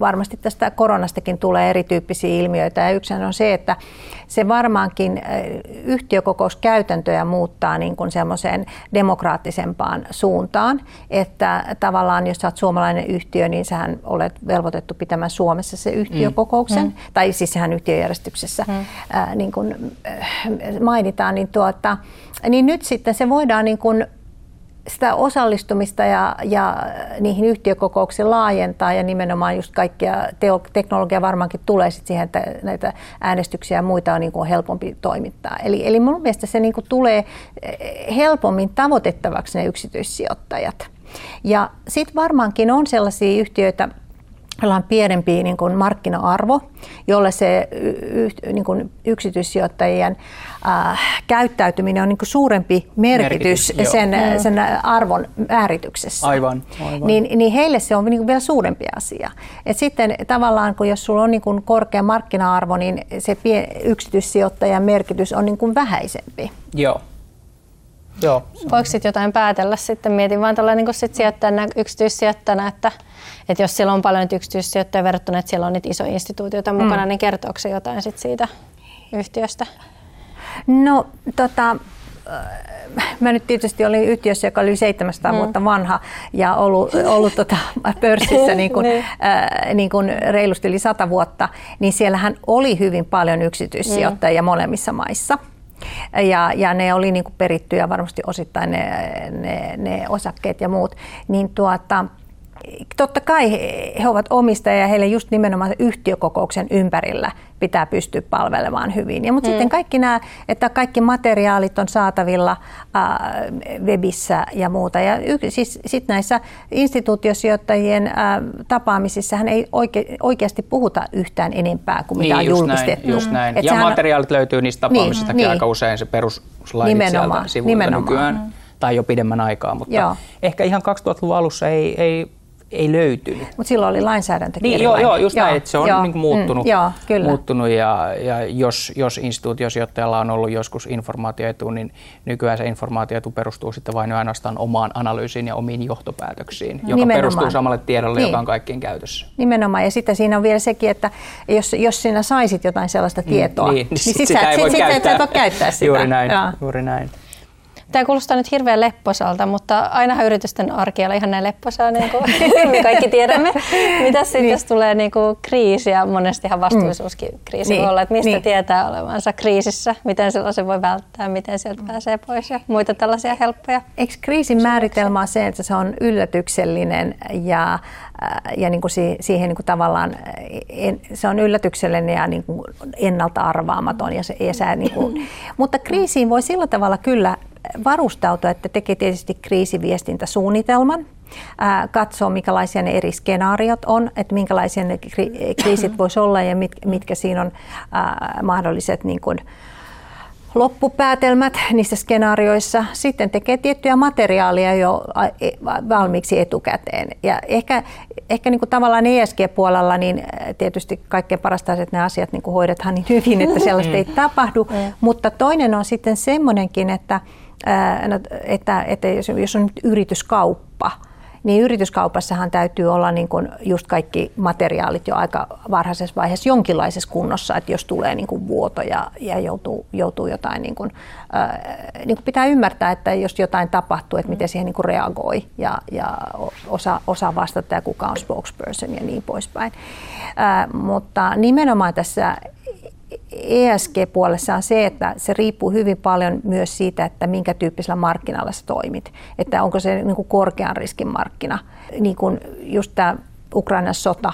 Speaker 3: varmasti tästä koronastakin tulee erityyppisiä ilmiöitä. Ja yksi on se, että se varmaankin yhtiökokouskäytäntöjä muuttaa niin kuin semmoiseen demokraattisempaan suuntaan. Että tavallaan jos olet suomalainen yhtiö, niin sähän olet velvoitettu pitämään Suomessa se yhtiökokouksen. Mm. Tai siis sehän yhtiöjärjestyksessä mm. ää, niin kuin mainitaan. Niin, tuota, niin nyt sitten se voidaan niin kuin sitä osallistumista ja, ja niihin yhtiökokouksiin laajentaa ja nimenomaan just kaikkia teo, teknologia varmaankin tulee sit siihen, että näitä äänestyksiä ja muita on niin kuin helpompi toimittaa. Eli, eli mun mielestä se niin kuin tulee helpommin tavoitettavaksi ne yksityissijoittajat. Ja sitten varmaankin on sellaisia yhtiöitä, jolla on pienempi niin kuin markkina-arvo, jolle se y- niin kuin yksityissijoittajien äh, käyttäytyminen on niin kuin suurempi merkitys, merkitys sen, mm. sen arvon määrityksessä.
Speaker 2: Aivan, aivan.
Speaker 3: Niin, niin heille se on niin kuin vielä suurempi asia. Et sitten tavallaan, kun jos sulla on niin kuin korkea markkina-arvo, niin se pien, yksityissijoittajan merkitys on niin kuin vähäisempi.
Speaker 2: Joo. Joo.
Speaker 1: Voiko sitten jotain päätellä sitten? Mietin vaan tällä niin sit sijoittajana, yksityissijoittajana, että, että jos siellä on paljon yksityissijoittajia verrattuna, että siellä on niitä isoja instituutioita mm. mukana, niin kertooko se jotain sit siitä yhtiöstä?
Speaker 3: No tota, mä nyt tietysti olin yhtiössä, joka oli 700 mm. vuotta vanha ja ollut, ollut tota pörssissä niin kuin, niin. Äh, niin kuin reilusti yli 100 vuotta, niin siellähän oli hyvin paljon yksityissijoittajia mm. molemmissa maissa. Ja, ja ne oli niin kuin perittyjä varmasti osittain ne, ne, ne osakkeet ja muut. Niin tuota, totta kai he ovat omistajia ja heille just nimenomaan yhtiökokouksen ympärillä pitää pystyä palvelemaan hyvin. Ja, mutta mm. sitten kaikki nämä, että kaikki materiaalit on saatavilla äh, webissä ja muuta. Ja y- siis sitten näissä instituutiosijoittajien äh, tapaamisissa hän ei oike- oikeasti puhuta yhtään enempää kuin mitä
Speaker 2: niin,
Speaker 3: on julkistettu.
Speaker 2: Näin, just näin. ja materiaalit on... löytyy niistä tapaamisistakin niin, aika usein se peruslain sieltä sivuilta nykyään. Mm. Tai jo pidemmän aikaa, mutta Joo. ehkä ihan 2000-luvun alussa ei, ei ei löytynyt.
Speaker 3: Mutta silloin oli lainsäädäntö
Speaker 2: niin, joo, joo, just joo, näin, että se on joo, niin kuin muuttunut, mm, joo, kyllä. muuttunut ja, ja jos, jos instituutiosijoittajalla on ollut joskus informaatioetu, niin nykyään se informaatioetu perustuu sitten vain ainoastaan omaan analyysiin ja omiin johtopäätöksiin, joka Nimenomaan. perustuu samalle tiedolle, niin. joka on kaikkien käytössä.
Speaker 3: Nimenomaan, ja sitten siinä on vielä sekin, että jos, jos sinä saisit jotain sellaista mm, tietoa, mm, niin, niin,
Speaker 2: niin sit sitä, ei voi sit, käyttää.
Speaker 3: Sit, sit, sit käyttää sitä.
Speaker 2: Juuri näin, juuri näin.
Speaker 1: Tämä kuulostaa nyt hirveän lepposalta, mutta aina yritysten arki on ihan näin lepposaa, niin kuin me kaikki tiedämme. Mitä sitten, niin. jos tulee niin kuin kriisi ja monestihan vastuullisuuskin mm. kriisi niin. voi olla, että mistä niin. tietää olevansa kriisissä, miten sellaisen voi välttää, miten sieltä mm. pääsee pois ja muita tällaisia helppoja.
Speaker 3: Eikö kriisin määritelmä on se, että se on yllätyksellinen ja, äh, ja niin kuin siihen niin kuin tavallaan se on yllätyksellinen ja niin kuin ennalta arvaamaton. Ja se, ja se, niin kuin, mutta kriisiin voi sillä tavalla kyllä varustautua, että tekee tietysti kriisiviestintäsuunnitelman, katsoo, minkälaisia ne eri skenaariot on, että minkälaisia ne kriisit voisi olla ja mitkä siinä on mahdolliset niin kuin, loppupäätelmät niissä skenaarioissa. Sitten tekee tiettyjä materiaalia jo e, valmiiksi etukäteen. Ja ehkä, ehkä niin kuin tavallaan ESG-puolella niin tietysti kaikkein parasta, että ne asiat niin kuin hoidetaan niin hyvin, että sellaista ei tapahdu. Mm. Mutta toinen on sitten semmoinenkin, että että, että jos on nyt yrityskauppa, niin yrityskaupassahan täytyy olla niin kuin just kaikki materiaalit jo aika varhaisessa vaiheessa jonkinlaisessa kunnossa, että jos tulee niin kuin vuoto ja, ja joutuu, joutuu jotain, niin kuin, niin kuin pitää ymmärtää, että jos jotain tapahtuu, että miten siihen niin kuin reagoi ja, ja osa, osa vastata ja kuka on spokesperson ja niin poispäin. Mutta nimenomaan tässä ESG-puolessa on se, että se riippuu hyvin paljon myös siitä, että minkä tyyppisellä markkinalla sä toimit. Että onko se niin kuin korkean riskin markkina. Niin kuin just tämä Ukrainan sota,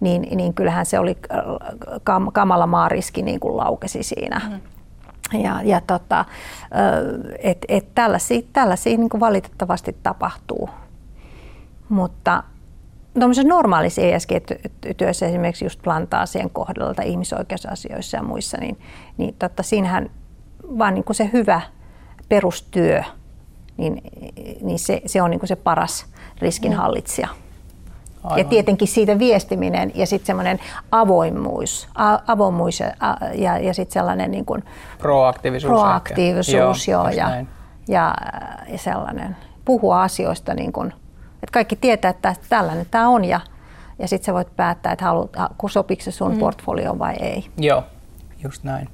Speaker 3: niin, niin kyllähän se oli kam, kamala maariski niin kuin laukesi siinä. Mm. Ja, ja tota, et, et tällaisia, tällaisia niin kuin valitettavasti tapahtuu. Mutta tuollaisessa normaalissa ESG-työssä esimerkiksi just plantaasien kohdalla tai ihmisoikeusasioissa ja muissa, niin, niin totta, siinähän vaan niin kuin se hyvä perustyö, niin, niin se, se on niin kuin se paras riskinhallitsija. Aivan. Ja tietenkin siitä viestiminen ja sitten semmoinen avoimuus, a, avoimuus ja, ja, ja sitten sellainen niin kuin
Speaker 2: proaktiivisuus,
Speaker 3: proaktiivisuus joo, joo ja, ja, ja sellainen puhua asioista niin kuin – että kaikki tietää, että tällainen tämä on ja, ja sitten sä voit päättää, että haluat, sopiko se sun mm. portfolio vai ei.
Speaker 2: Joo, just näin.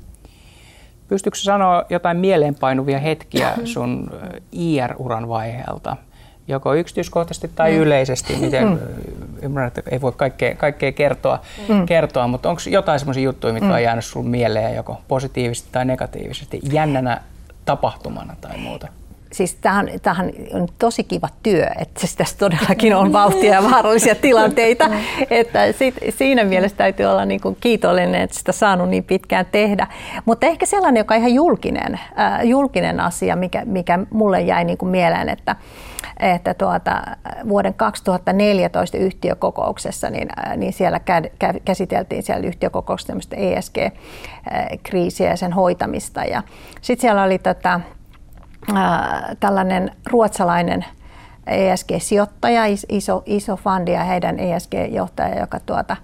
Speaker 2: Pystytkö sanoa jotain mieleenpainuvia hetkiä sun IR-uran vaiheelta? Joko yksityiskohtaisesti tai mm. yleisesti, miten, mm. ymmärrän, että ei voi kaikkea, kaikkea kertoa, mm. kertoa, mutta onko jotain sellaisia juttuja, mitkä mm. on jäänyt sinulle mieleen joko positiivisesti tai negatiivisesti, jännänä tapahtumana tai muuta?
Speaker 3: Siis tämähän, tämähän on tosi kiva työ, että siis tässä todellakin on vauhtia ja vaarallisia tilanteita. että sit, siinä mielessä täytyy olla niin kuin kiitollinen, että sitä saanut niin pitkään tehdä. Mutta ehkä sellainen, joka on ihan julkinen, äh, julkinen asia, mikä, mikä mulle jäi niin kuin mieleen, että, että tuota, vuoden 2014 yhtiökokouksessa, niin, äh, niin siellä kä, kä, käsiteltiin siellä yhtiökokouksessa ESG-kriisiä ja sen hoitamista. Ja sitten siellä oli tätä, tällainen ruotsalainen ESG-sijoittaja, iso, iso fundi ja heidän ESG-johtaja, joka tuota,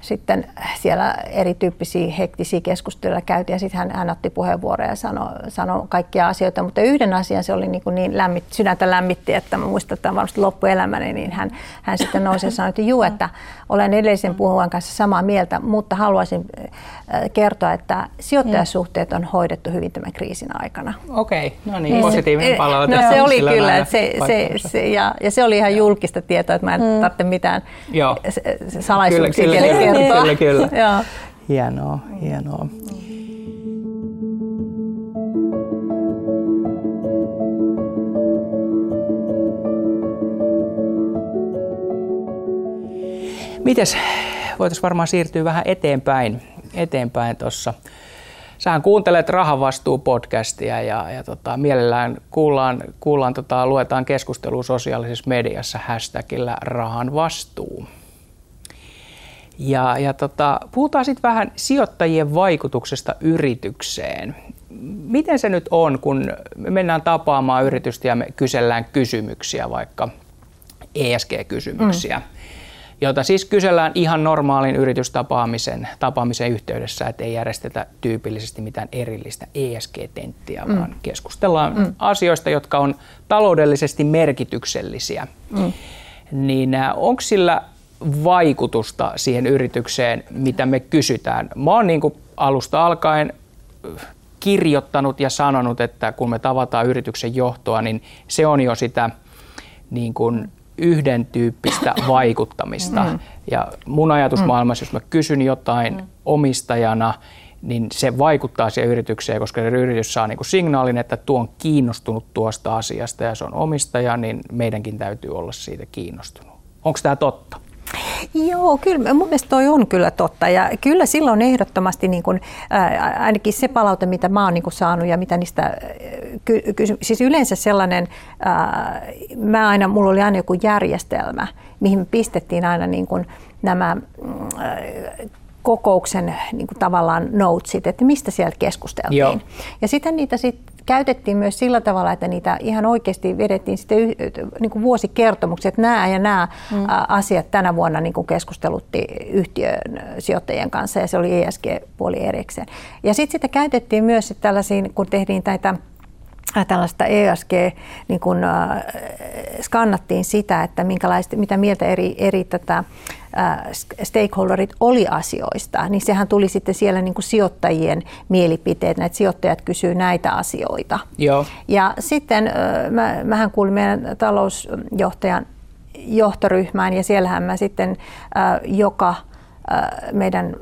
Speaker 3: sitten siellä erityyppisiä hektisiä keskusteluja käytiin ja sitten hän, hän otti puheenvuoroja ja sanoi, sanoi kaikkia asioita, mutta yhden asian se oli niin, kuin niin lämmit, sydäntä lämmitti, että mä muistan, että varmasti loppuelämäni, niin hän, hän sitten nousi ja sanoi, että juu, että olen edellisen puhuvan kanssa samaa mieltä, mutta haluaisin äh, kertoa, että sijoittajasuhteet on hoidettu hyvin tämän kriisin aikana.
Speaker 2: Okei, no niin, positiivinen palaute.
Speaker 3: No se oli kyllä, että se, se, se, ja, ja se oli ihan julkista tietoa, että mä en mm. tarvitse mitään Joo. salaisuuksia kyllä, kyllä, kyllä kertoa.
Speaker 2: kyllä, kyllä. Joo. Hienoa, hienoa. Mites, voitaisiin varmaan siirtyä vähän eteenpäin, eteenpäin tuossa. Sähän kuuntelet Rahavastuu-podcastia ja, ja tota, mielellään kuullaan, kuullaan tota, luetaan keskustelua sosiaalisessa mediassa hashtagillä rahan vastuu. Ja, ja tota, puhutaan sitten vähän sijoittajien vaikutuksesta yritykseen. Miten se nyt on, kun me mennään tapaamaan yritystä ja me kysellään kysymyksiä, vaikka ESG-kysymyksiä, mm. jota siis kysellään ihan normaalin yritystapaamisen tapaamisen yhteydessä, että ei järjestetä tyypillisesti mitään erillistä ESG-tenttiä, mm. vaan keskustellaan mm. asioista, jotka on taloudellisesti merkityksellisiä. Mm. Niin äh, onko sillä vaikutusta siihen yritykseen, mitä me kysytään. Mä oon niin alusta alkaen kirjoittanut ja sanonut, että kun me tavataan yrityksen johtoa, niin se on jo sitä niin kuin yhden tyyppistä vaikuttamista. Mm. Ja mun ajatusmaailmassa, jos mä kysyn jotain mm. omistajana, niin se vaikuttaa siihen yritykseen, koska yritys saa niin kuin signaalin, että tuo on kiinnostunut tuosta asiasta ja se on omistaja, niin meidänkin täytyy olla siitä kiinnostunut. Onko tämä totta?
Speaker 3: Joo, kyllä mun mielestä toi on kyllä totta ja kyllä silloin ehdottomasti niin kuin, ää, ainakin se palaute, mitä mä oon niin kuin saanut ja mitä niistä, ky, ky, siis yleensä sellainen, ää, mä aina, mulla oli aina joku järjestelmä, mihin me pistettiin aina niin kuin nämä kokouksen niin kuin tavallaan notesit, että mistä sieltä keskusteltiin. Joo. Ja sitten niitä sit käytettiin myös sillä tavalla, että niitä ihan oikeasti vedettiin sitten niin kuin vuosikertomuksia, että nämä ja nämä mm. asiat tänä vuonna niin kuin keskustelutti yhtiön sijoittajien kanssa ja se oli ESG-puoli erikseen. Ja sitten sitä käytettiin myös tällaisiin, kun tehtiin näitä tällaista ESG, niin kun, äh, skannattiin sitä, että minkälaista, mitä mieltä eri, eri tätä, äh, stakeholderit oli asioista, niin sehän tuli sitten siellä niin kuin sijoittajien mielipiteet, näitä sijoittajat kysyy näitä asioita.
Speaker 2: Joo.
Speaker 3: Ja sitten mä, mähän kuulin meidän talousjohtajan johtoryhmään ja siellähän mä sitten joka meidän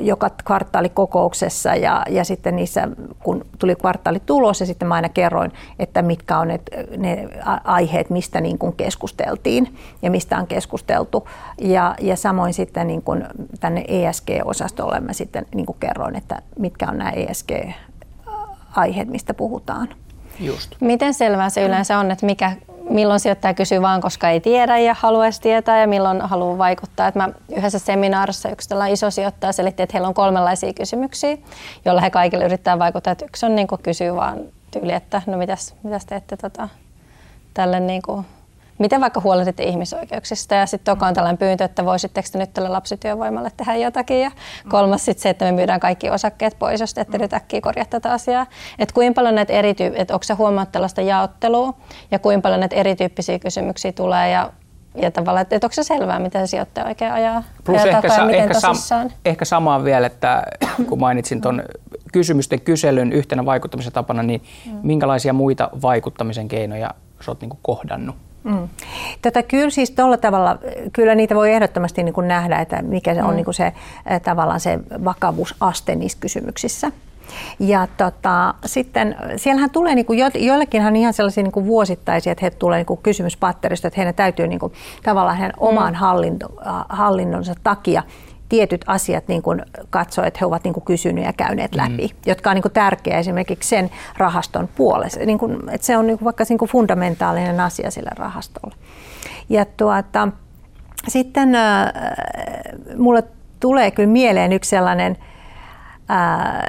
Speaker 3: joka kvartaalikokouksessa ja, ja sitten niissä, kun tuli kvartaalitulos ja sitten mä aina kerroin, että mitkä on ne, ne aiheet, mistä niin kuin keskusteltiin ja mistä on keskusteltu. Ja, ja samoin sitten niin kuin tänne ESG-osastolle mä sitten niin kuin kerroin, että mitkä on nämä ESG-aiheet, mistä puhutaan.
Speaker 2: Just.
Speaker 1: Miten selvää se yleensä on, että mikä milloin sijoittaja kysyy vaan, koska ei tiedä ja haluaisi tietää ja milloin haluaa vaikuttaa. Et mä yhdessä seminaarissa yksi tällainen iso sijoittaja selitti, että heillä on kolmenlaisia kysymyksiä, joilla he kaikille yrittää vaikuttaa. Et yksi on niin kysyä vaan tyyli, että no mitäs, mitäs teette tota, tälle niin kuin miten vaikka huolehditte ihmisoikeuksista ja sitten toka on tällainen pyyntö, että voisitteko te nyt tälle lapsityövoimalle tehdä jotakin ja kolmas sitten se, että me myydään kaikki osakkeet pois, jos ette nyt äkkiä korjaa tätä asiaa. Että kuinka paljon näitä erityyppisiä, että onko se huomaat tällaista jaottelua ja kuinka paljon näitä erityyppisiä kysymyksiä tulee ja ja tavallaan, että, onko se selvää, miten sijoittaja oikein ajaa,
Speaker 2: Plus
Speaker 1: ajaa
Speaker 2: ehkä,
Speaker 1: takaa,
Speaker 2: sa-
Speaker 1: miten
Speaker 2: ehkä,
Speaker 1: tosissaan.
Speaker 2: sam- ehkä samaan vielä, että kun mainitsin tuon kysymysten kyselyn yhtenä vaikuttamisen tapana, niin mm. minkälaisia muita vaikuttamisen keinoja sä oot niinku kohdannut?
Speaker 3: Mm. Tätä kyllä siis tuolla tavalla, kyllä niitä voi ehdottomasti niin kuin nähdä, että mikä se on mm. niin kuin se tavallaan se vakavuusaste niissä kysymyksissä. Ja tota, sitten siellähän tulee niin kuin jo, joillekinhan ihan sellaisia niin kuin vuosittaisia, että he tulee niin kuin kysymyspatterista, että heidän täytyy niin kuin, tavallaan heidän mm. oman hallinto, hallinnonsa takia tietyt asiat niin kuin katsoa, että he ovat niin kuin kysyneet ja käyneet mm. läpi, jotka on niin kuin tärkeä esimerkiksi sen rahaston puolesta. Niin kuin, että se on niin kuin vaikka niin kuin fundamentaalinen asia sille rahastolle. Ja tuota, sitten äh, mulle tulee kyllä mieleen yksi sellainen äh,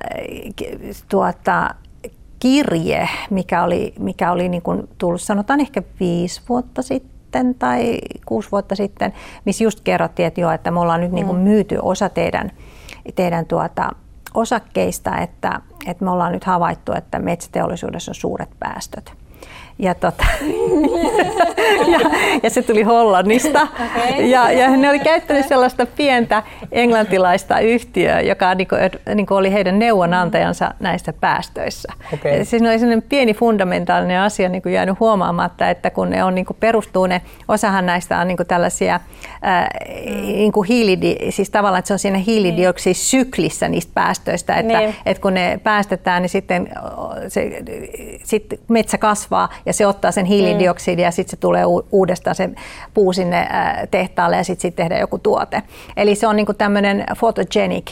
Speaker 3: tuota, kirje, mikä oli, mikä oli niin kuin tullut sanotaan ehkä viisi vuotta sitten sitten tai kuusi vuotta sitten, missä just kerrottiin, että joo, että me ollaan nyt mm. niin kuin myyty osa teidän, teidän tuota, osakkeista, että, että me ollaan nyt havaittu, että metsäteollisuudessa on suuret päästöt. Ja, tota, ja, ja se tuli Hollannista. Okay. Ja, ja ne oli käyttänyt sellaista pientä englantilaista yhtiöä, joka niin kuin, niin kuin oli heidän neuvonantajansa näissä päästöissä. Okay. Siis oli sellainen pieni fundamentaalinen asia niin kuin jäänyt huomaamatta, että kun ne on niin kuin perustuu ne, osahan näistä on niin kuin tällaisia ää, niin kuin hiilidi, siis tavallaan, että se on siinä hiilidioksidisyklissä niistä päästöistä, että, niin. että kun ne päästetään, niin sitten se, sit metsä kasvaa ja se ottaa sen hiilidioksidia mm. ja sitten se tulee uudestaan se puu sinne tehtaalle ja sitten sit tehdään joku tuote. Eli se on niinku tämmöinen photogenic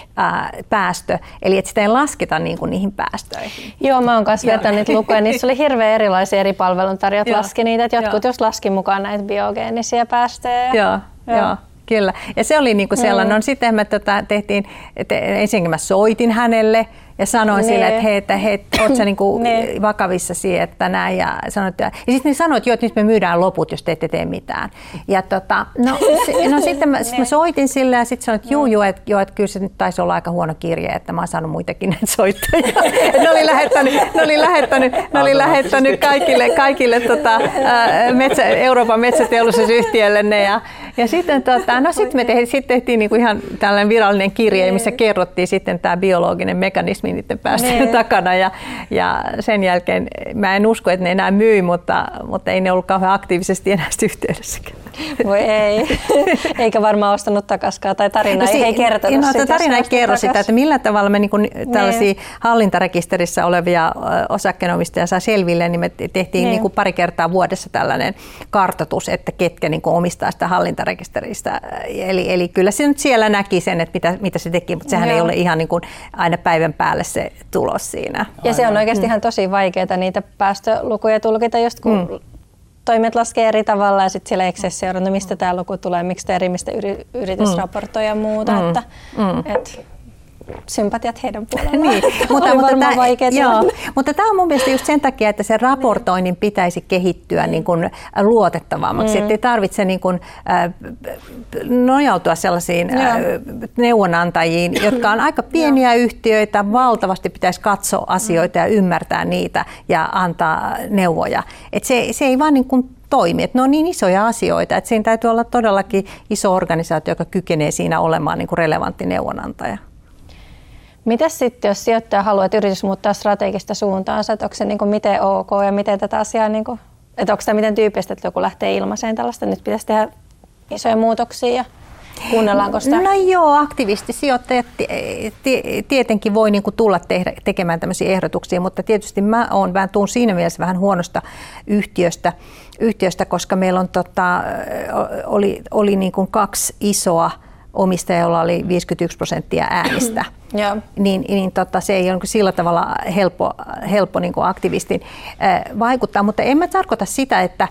Speaker 3: päästö, eli että sitä ei lasketa niinku niihin päästöihin.
Speaker 1: Joo, mä oon kanssa vertaan niitä lukuja. Niissä oli hirveän erilaisia eri palveluntarjot laski niitä, että jotkut jos laski mukaan näitä biogeenisia päästöjä.
Speaker 3: Joo, joo. joo. Kyllä. Ja se oli niinku sellainen, mm. no sitten me tota, tehtiin, te, ensinnäkin mä soitin hänelle, ja sanoin ne. sille, että hei, että hei, oot sä niinku vakavissa siihen, että näin. Ja, sanoit, ja, ja sitten ne sanoit, että joo, että nyt me myydään loput, jos te ette tee mitään. Ja tota, no, se, no sitten mä, sit mä soitin sille ja sitten sanoin, että juu, juu, että, joo, että kyllä se nyt taisi olla aika huono kirje, että mä oon saanut muitakin näitä soittajia. ne oli lähettänyt, ne oli lähettänyt, ne oli lähettänyt kaikille, kaikille tota, metsä, Euroopan metsäteollisuusyhtiöille ne. Ja, ja sitten tota, no sitten me tehtiin, sit tehtiin niinku ihan tällainen virallinen kirje, missä kerrottiin sitten tämä biologinen mekanismi, niiden päästöjen takana. Ja, ja sen jälkeen mä en usko, että ne enää myi, mutta, mutta ei ne ollut kauhean aktiivisesti enää yhteydessäkään.
Speaker 1: Voi ei. Eikä varmaan ostanut takaskaan, tai tarina no, si- ei kertonut
Speaker 3: no, sitä. Tarina ei kerro takas. sitä, että millä tavalla me niin tällaisia hallintarekisterissä olevia osakkeenomistajia saa selville, niin me tehtiin niin. Niin kuin pari kertaa vuodessa tällainen kartoitus, että ketkä niin kuin omistaa sitä hallintarekisteristä. Eli, eli kyllä se nyt siellä näki sen, että mitä, mitä se teki, mutta sehän Joo. ei ole ihan niin kuin aina päivän päälle se tulos siinä.
Speaker 1: Ja se on oikeasti mm. ihan tosi vaikeaa niitä päästölukuja tulkita, just kun mm toimet laskee eri tavalla ja sitten siellä Excel seurata, mistä tämä luku tulee, miksi tämä eri, mistä yri, yritys mm. raportoi ja muuta. Mm. Että, mm. Et, sympatiat heidän puolellaan. niin, mutta, mutta, tämä, joo,
Speaker 3: mutta tämä on mun mielestä just sen takia, että se raportoinnin pitäisi kehittyä niin kuin luotettavammaksi, mm. ei tarvitse niin kuin, äh, nojautua sellaisiin äh, neuvonantajiin, jotka on aika pieniä yhtiöitä, valtavasti pitäisi katsoa asioita ja ymmärtää niitä ja antaa neuvoja. Et se, se ei vaan niin kuin toimi. Et ne on niin isoja asioita, että siinä täytyy olla todellakin iso organisaatio, joka kykenee siinä olemaan niin kuin relevantti neuvonantaja.
Speaker 1: Miten sitten, jos sijoittaja haluaa, että yritys muuttaa strategista suuntaansa, että onko se niin kuin miten ok ja miten tätä asiaa, niin kuin, että onko tämä miten tyypistä, että joku lähtee ilmaiseen tällaista, nyt pitäisi tehdä isoja muutoksia ja Kuunnellaanko sitä?
Speaker 3: No joo, aktivistisijoittajat tietenkin voi niinku tulla tehdä, tekemään tämmöisiä ehdotuksia, mutta tietysti mä oon vähän tuun siinä mielessä vähän huonosta yhtiöstä, yhtiöstä koska meillä on tota, oli, oli niinku kaksi isoa omistaja, jolla oli 51 prosenttia äänistä. Ja. Niin, niin tota, se ei ole sillä tavalla helppo, helppo niin kuin aktivistin vaikuttaa, mutta en mä tarkoita sitä, että,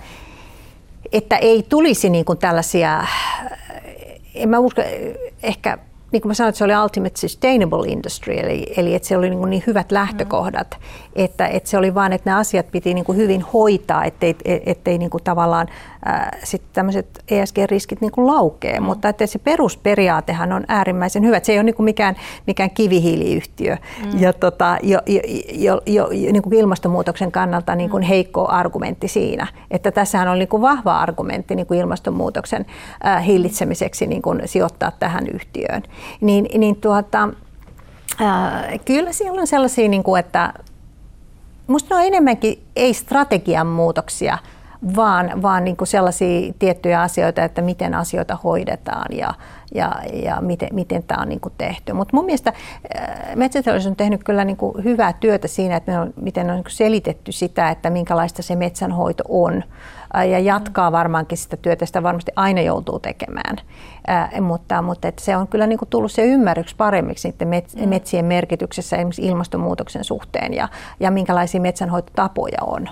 Speaker 3: että ei tulisi niin kuin tällaisia, en mä usko, ehkä niin kuin mä sanoin, että se oli ultimate sustainable industry, eli, eli että se oli niin, niin hyvät lähtökohdat, mm. että, että se oli vaan, että nämä asiat piti niin kuin hyvin hoitaa, ettei, ettei niin kuin tavallaan sitten tämmöiset ESG-riskit niin kuin laukee, mm. mutta että se perusperiaatehan on äärimmäisen hyvä, että se ei ole niin kuin mikään, mikään kivihiiliyhtiö mm. ja tota, jo, jo, jo, jo, niin kuin ilmastonmuutoksen kannalta niin kuin mm. heikko argumentti siinä, että tässähän on niin kuin vahva argumentti niin kuin ilmastonmuutoksen äh, hillitsemiseksi niin kuin sijoittaa tähän yhtiöön niin, niin tuota, ää, kyllä siellä on sellaisia, niin kuin, että minusta ne on enemmänkin ei strategian muutoksia, vaan, vaan niin kuin sellaisia tiettyjä asioita, että miten asioita hoidetaan ja, ja, ja miten, miten tämä on niin kuin tehty. Mutta mun mielestä metsäteollisuus on tehnyt kyllä niin kuin hyvää työtä siinä, että on, miten on niin selitetty sitä, että minkälaista se metsänhoito on ja jatkaa varmaankin sitä työtä, sitä varmasti aina joutuu tekemään. Ää, mutta mutta että se on kyllä niin kuin tullut se ymmärryks paremmiksi niiden mm. metsien merkityksessä esimerkiksi ilmastonmuutoksen suhteen ja, ja minkälaisia metsänhoitotapoja on.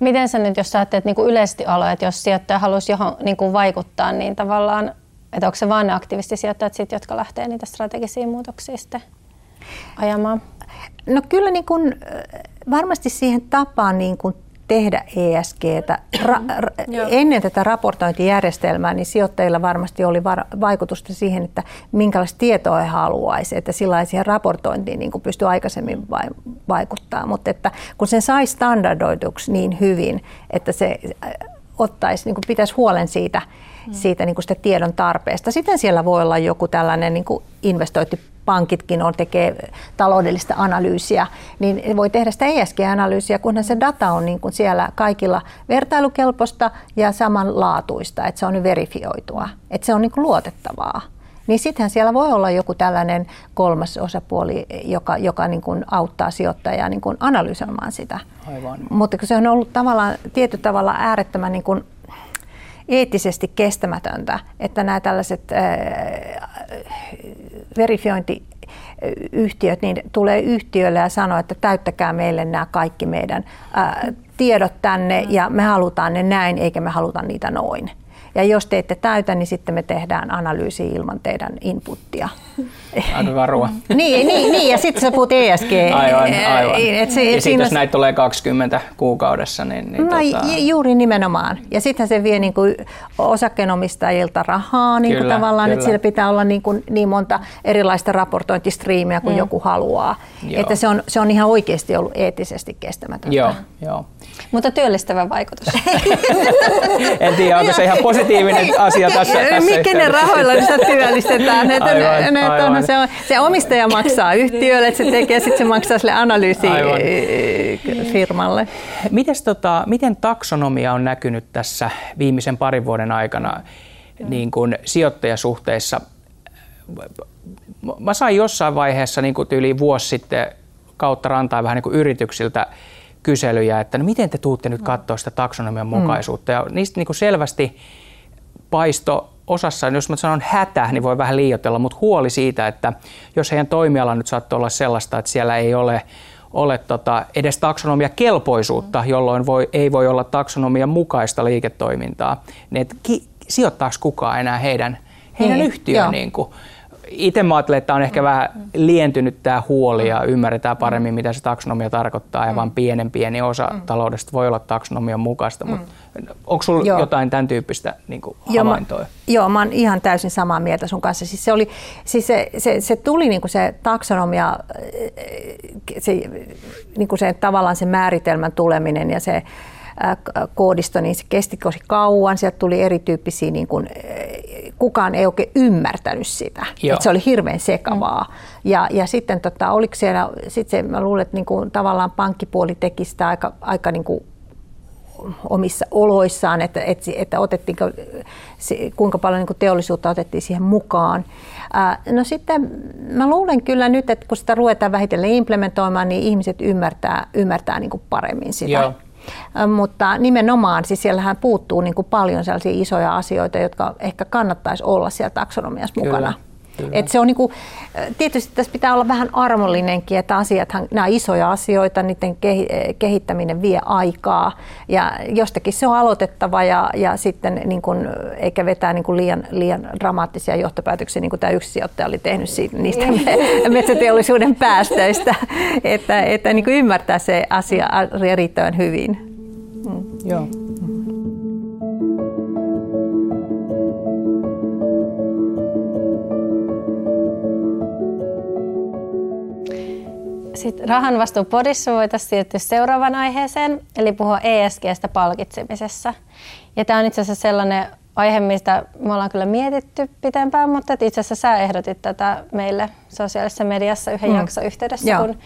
Speaker 1: Miten sä nyt, jos sä ajattelet niin kuin yleisesti aloja, että jos sijoittaja haluaisi johon niin kuin vaikuttaa, niin tavallaan, että onko se vain ne aktivistisijoittajat, sit, jotka lähtee niitä strategisia muutoksia sitten ajamaan?
Speaker 3: No kyllä niin kuin, varmasti siihen tapaan niin kuin tehdä ESGtä. Ra- ra- ennen tätä raportointijärjestelmää niin sijoittajilla varmasti oli var- vaikutusta siihen, että minkälaista tietoa he haluaisi, että sillä siihen raportointiin niin kuin pystyi aikaisemmin vai- vaikuttaa. Mutta että kun sen sai standardoituksi niin hyvin, että se äh, ottaisi, niin kuin pitäisi huolen siitä, mm. siitä niin kuin sitä tiedon tarpeesta. Sitten siellä voi olla joku tällainen niin kuin investointi pankitkin on, tekee taloudellista analyysiä, niin voi tehdä sitä ESG-analyysiä, kunhan se data on niin kuin siellä kaikilla vertailukelpoista ja samanlaatuista, että se on verifioitua, että se on niin kuin luotettavaa. Niin sittenhän siellä voi olla joku tällainen kolmas osapuoli, joka, joka niin kuin auttaa sijoittajaa niin kuin analysoimaan sitä. Aivan. Mutta kun se on ollut tavallaan, tietyllä tavalla äärettömän niin kuin eettisesti kestämätöntä, että nämä tällaiset verifiointiyhtiöt niin tulee yhtiölle ja sanoo, että täyttäkää meille nämä kaikki meidän ää, tiedot tänne ja me halutaan ne näin eikä me haluta niitä noin. Ja jos te ette täytä, niin sitten me tehdään analyysi ilman teidän inputtia.
Speaker 2: Aika varua.
Speaker 3: niin, niin, niin, ja sitten sä puhut ESG.
Speaker 2: Aivan, aivan. Et se, ja sitten jos näitä tulee 20 kuukaudessa, niin... niin
Speaker 3: no, tota... Juuri nimenomaan. Ja sittenhän se vie niin kuin osakkeenomistajilta rahaa niin kuin kyllä, tavallaan, kyllä. että siellä pitää olla niin, kuin niin monta erilaista raportointistriimiä kuin mm. joku haluaa. Joo. Että se on, se on ihan oikeasti ollut eettisesti kestämätöntä.
Speaker 2: Joo, joo.
Speaker 1: Mutta työllistävä vaikutus.
Speaker 2: en tiedä, onko se ihan positiivinen asia tässä, tässä
Speaker 3: Mikä ne rahoilla sitä työllistetään? Aivan, ne, aivan. On, se, se omistaja maksaa yhtiölle, että se tekee, sitten se maksaa sille analyysifirmalle.
Speaker 2: Mites, tota, miten taksonomia on näkynyt tässä viimeisen parin vuoden aikana niin kuin sijoittajasuhteissa? Mä sain jossain vaiheessa niin kuin yli vuosi sitten kautta rantaa vähän niin kuin yrityksiltä kyselyjä, että no miten te tuutte nyt katsoa sitä taksonomian mm. mukaisuutta. Ja niistä niin kuin selvästi paisto osassa, jos mä sanon hätä, niin voi vähän liioitella, mutta huoli siitä, että jos heidän toimiala nyt saattaa olla sellaista, että siellä ei ole ole tota, edes taksonomia kelpoisuutta, jolloin voi, ei voi olla taksonomian mukaista liiketoimintaa, niin että ki, sijoittaako kukaan enää heidän, heidän niin, yhtiöön niin kuin, itse mä ajattelen, että on ehkä mm. vähän lientynyt tämä huoli ja ymmärretään paremmin, mitä se taksonomia tarkoittaa ja mm. vain pienen pieni osa mm. taloudesta voi olla taksonomian mukaista, mutta onko sinulla jotain tämän tyyppistä niin kuin havaintoa? Joo,
Speaker 3: mä, joo, mä oon ihan täysin samaa mieltä sun kanssa. Siis se, oli, siis se, se, se tuli niin kuin se taksonomia, se, niin kuin se tavallaan se määritelmän tuleminen ja se koodisto, niin se kesti tosi kauan. Sieltä tuli erityyppisiä niin kuin, kukaan ei oikein ymmärtänyt sitä. Että se oli hirveän sekavaa. Mm. Ja, ja sitten tota, oliko siellä, sit se, mä luulen, että niin kuin, tavallaan pankkipuoli teki sitä aika, aika niin kuin, omissa oloissaan, että, että, että otettiinko, kuinka paljon niin kuin teollisuutta otettiin siihen mukaan. No sitten mä luulen kyllä nyt, että kun sitä ruvetaan vähitellen implementoimaan, niin ihmiset ymmärtää, ymmärtää niin kuin paremmin sitä. Joo. Mutta nimenomaan, siis siellähän puuttuu niin kuin paljon sellaisia isoja asioita, jotka ehkä kannattaisi olla siellä taksonomiassa mukana.
Speaker 2: Kyllä.
Speaker 3: Et se on niinku, tietysti tässä pitää olla vähän armollinenkin, että asiathan, nämä isoja asioita, niiden kehittäminen vie aikaa ja jostakin se on aloitettava ja, ja sitten niin kun, eikä vetää niin kun liian, liian dramaattisia johtopäätöksiä, niin kuin tämä yksi sijoittaja oli tehnyt siitä, niistä metsäteollisuuden päästöistä, että, että niin ymmärtää se asia riittävän hyvin.
Speaker 2: Mm. Joo.
Speaker 1: Sitten rahan vastuu podissa voitaisiin siirtyä seuraavaan aiheeseen, eli puhua ESGstä palkitsemisessa. Ja tämä on itse asiassa sellainen aihe, mistä me ollaan kyllä mietitty pitempään, mutta itse asiassa sä ehdotit tätä meille sosiaalisessa mediassa yhden mm. jakson yhteydessä, Joo. kun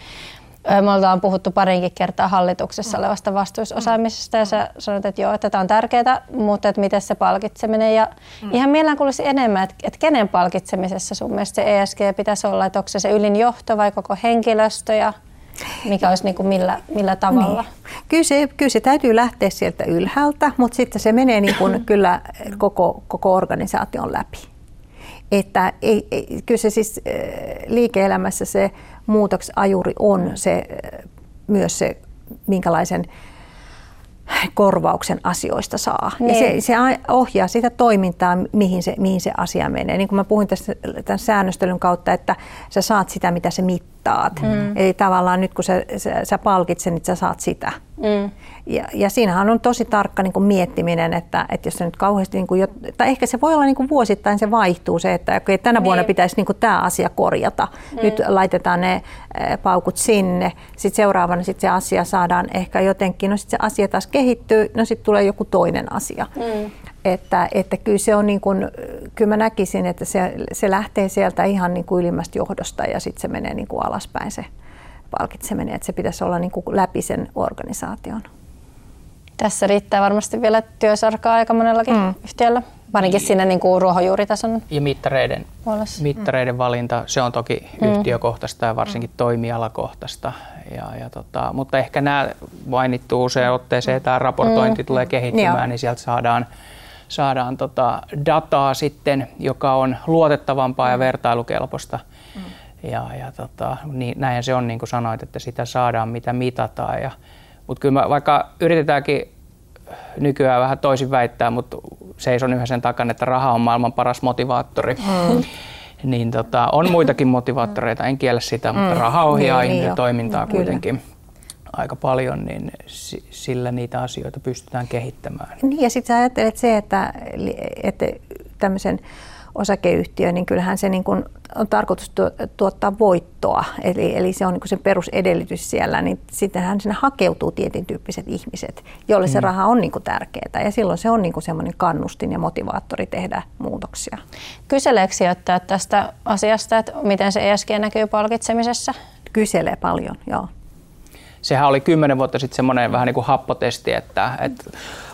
Speaker 1: me ollaan puhuttu parinkin kertaa hallituksessa olevasta vastuusosaamisesta ja sä sanoit, että joo, että tämä on tärkeää, mutta että miten se palkitseminen ja mm. ihan mielellään kuulisi enemmän, että, että kenen palkitsemisessa sun mielestä se ESG pitäisi olla, että onko se se ylin johto vai koko henkilöstö ja mikä olisi niin kuin millä, millä tavalla? Niin.
Speaker 3: Kyllä, se, kyllä se täytyy lähteä sieltä ylhäältä, mutta sitten se menee niin kuin kyllä koko, koko organisaation läpi. Että ei, ei, kyllä se siis liike-elämässä se muutoksen on se, myös se, minkälaisen korvauksen asioista saa. Niin. Ja se, niin. se ohjaa sitä toimintaa, mihin se, mihin se asia menee. Niin kuin mä puhuin tästä, tämän säännöstelyn kautta, että sä saat sitä, mitä se mittaat. Mm. Eli tavallaan nyt kun sä, sä, sä palkitset, niin sä saat sitä. Mm. Ja, ja siinähän on tosi tarkka niin kuin miettiminen, että, että jos se nyt kauheasti, niin kuin, tai ehkä se voi olla niin kuin vuosittain se vaihtuu se, että okay, tänä vuonna niin. pitäisi niin kuin tämä asia korjata. Mm. Nyt laitetaan ne paukut sinne, sitten seuraavana sit se asia saadaan ehkä jotenkin, no sitten se asia taas kehittyy, no sitten tulee joku toinen asia. Mm. Että, että kyllä se on niin kuin, kyllä mä näkisin, että se, se lähtee sieltä ihan niin kuin ylimmästä johdosta ja sitten se menee niin kuin alaspäin se palkitseminen, että se pitäisi olla niin kuin läpi sen organisaation.
Speaker 1: Tässä riittää varmasti vielä työsarkaa aika monellakin mm. yhtiöllä, varsinkin siinä niin kuin ruohonjuuritason
Speaker 2: Ja mittareiden, mittareiden valinta, se on toki mm. yhtiökohtaista ja varsinkin mm. toimialakohtaista. Ja, ja tota, mutta ehkä nämä mainittu usein otteeseen, tämä raportointi mm. tulee kehittymään, mm. niin sieltä saadaan, saadaan tota dataa sitten, joka on luotettavampaa ja mm. vertailukelpoista. Mm. Ja, ja tota, niin, näin se on, niin kuin sanoit, että sitä saadaan, mitä mitataan. Ja, mutta kyllä mä, vaikka yritetäänkin nykyään vähän toisin väittää, mutta seison yhä sen takana, että raha on maailman paras motivaattori. Mm. niin tota, on muitakin motivaattoreita, en kiellä sitä, mutta mm. raha ohjaa niin, niin toimintaa kuitenkin. Kyllä aika paljon, niin sillä niitä asioita pystytään kehittämään.
Speaker 3: Niin ja sitten sä ajattelet se, että, että tämmöisen osakeyhtiö, niin kyllähän se niin kuin on tarkoitus tuottaa voittoa, eli, eli se on niin kuin se perusedellytys siellä, niin sittenhän sinne hakeutuu tietyn tyyppiset ihmiset, joille se mm. raha on niin kuin tärkeää, ja silloin se on niin kuin semmoinen kannustin ja motivaattori tehdä muutoksia.
Speaker 1: Kyseleekö sijoittajat tästä asiasta, että miten se ESG näkyy palkitsemisessa?
Speaker 3: Kyselee paljon, joo.
Speaker 2: Sehän oli kymmenen vuotta sitten semmoinen vähän niin kuin happotesti, että, että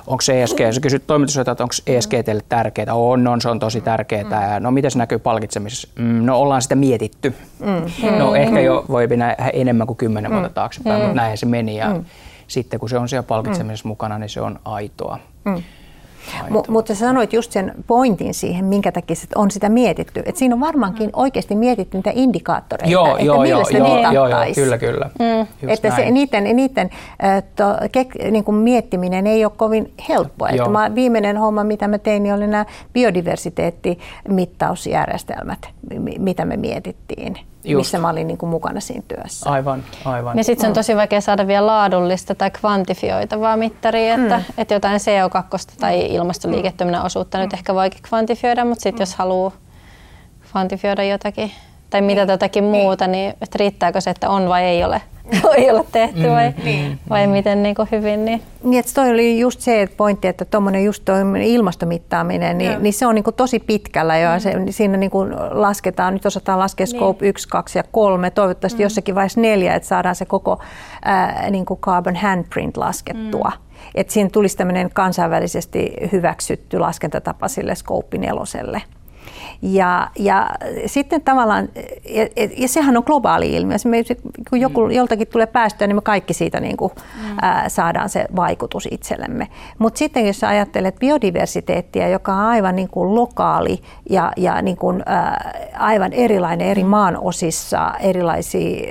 Speaker 2: onko ESG, sä kysyt toimitusjohtajalta, että onko ESG teille tärkeää, on, on, se on tosi tärkeää, mm. no miten se näkyy palkitsemisessa, mm, no ollaan sitä mietitty, mm. no ehkä jo voi mennä enemmän kuin kymmenen vuotta mm. taaksepäin, mm. mutta näin se meni ja mm. sitten kun se on siellä palkitsemisessa mm. mukana, niin se on aitoa. Mm.
Speaker 3: M- mutta sä sanoit just sen pointin siihen, minkä takia on sitä mietitty. Et siinä on varmaankin mm. oikeasti mietitty niitä indikaattoreita,
Speaker 2: joo, että joo, millä joo, se joo, joo, joo, kyllä, kyllä.
Speaker 3: Mm. Että se, niiden, niiden to, ke, niin kuin miettiminen ei ole kovin helppoa. Että mä, viimeinen homma, mitä mä tein, niin oli nämä biodiversiteettimittausjärjestelmät, mitä me mietittiin. Just. missä mä olin niin kuin mukana siinä työssä.
Speaker 2: Aivan, aivan.
Speaker 1: Ja sitten se on tosi vaikea saada vielä laadullista tai kvantifioitavaa mittaria, että, mm. että jotain CO2 tai ilmastoliiketoiminnan mm. osuutta mm. nyt ehkä voikin kvantifioida, mutta sitten mm. jos haluaa kvantifioida jotakin tai mitä jotakin muuta, niin että riittääkö se, että on vai ei ole voi olla tehty vai, mm, niin. vai miten niin kuin hyvin. Niin.
Speaker 3: Niin, että toi oli just se pointti, että tuommoinen just ilmastomittaaminen, niin, niin se on niin kuin tosi pitkällä jo. Mm. Se, siinä niin kuin lasketaan, nyt osataan laskea niin. scope 1, 2 ja 3, toivottavasti mm. jossakin vaiheessa neljä, että saadaan se koko ää, niin kuin carbon handprint laskettua. Mm. Että siinä tulisi tämmöinen kansainvälisesti hyväksytty laskentatapa sille scope neloselle. Ja, ja sitten tavallaan, ja, ja sehän on globaali ilmiö. Me, kun joku, mm. joltakin tulee päästöä, niin me kaikki siitä niin kuin, mm. ää, saadaan se vaikutus itsellemme. Mutta sitten jos ajattelet biodiversiteettiä, joka on aivan niin kuin lokaali ja, ja niin kuin, ää, aivan erilainen eri mm. maan osissa, erilaisia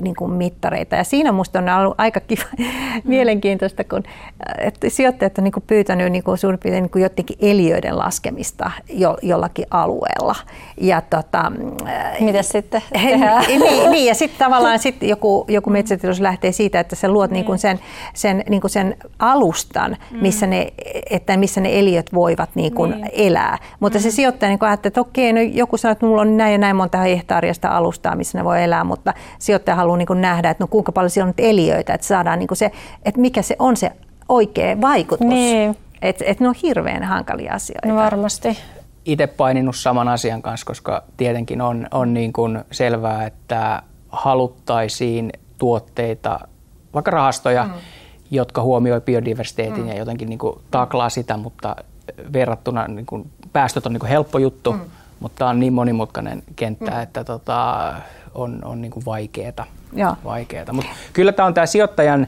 Speaker 3: niin kuin mittareita. Ja siinä minusta on ollut aika kiva, mm. mielenkiintoista, kun että sijoittajat on niin kuin pyytänyt niin kuin suurin piirtein niin kuin jotenkin eliöiden laskemista jo, jollakin alueella.
Speaker 1: Ja tota, Mitä sitten tehdään?
Speaker 3: niin, niin, ja sitten tavallaan sit joku, joku metsätilos lähtee siitä, että sä luot niin kuin sen, sen, niin sen alustan, missä ne, että missä ne eliöt voivat niin kuin niin. elää. Mutta mm. se sijoittaja niin ajattelee, että okei, no joku sanoo, että mulla on näin ja näin monta hehtaariasta alustaa, missä ne voi elää, mutta sijoittaja haluaa niin kuin nähdä, että no kuinka paljon siellä on eliöitä, että saadaan niin kuin se, että mikä se on se oikea vaikutus. Niin. Että et ne on hirveän hankalia asioita.
Speaker 1: No varmasti.
Speaker 2: Itse paininut saman asian kanssa, koska tietenkin on, on niin kuin selvää, että haluttaisiin tuotteita, vaikka rahastoja, mm. jotka huomioi biodiversiteetin mm. ja jotenkin niin kuin taklaa sitä, mutta verrattuna niin kuin, päästöt on niin kuin helppo juttu, mm. mutta tämä on niin monimutkainen kenttä, mm. että tota, on, on niin kuin vaikeeta. vaikeeta. Mutta kyllä tämä on tämä sijoittajan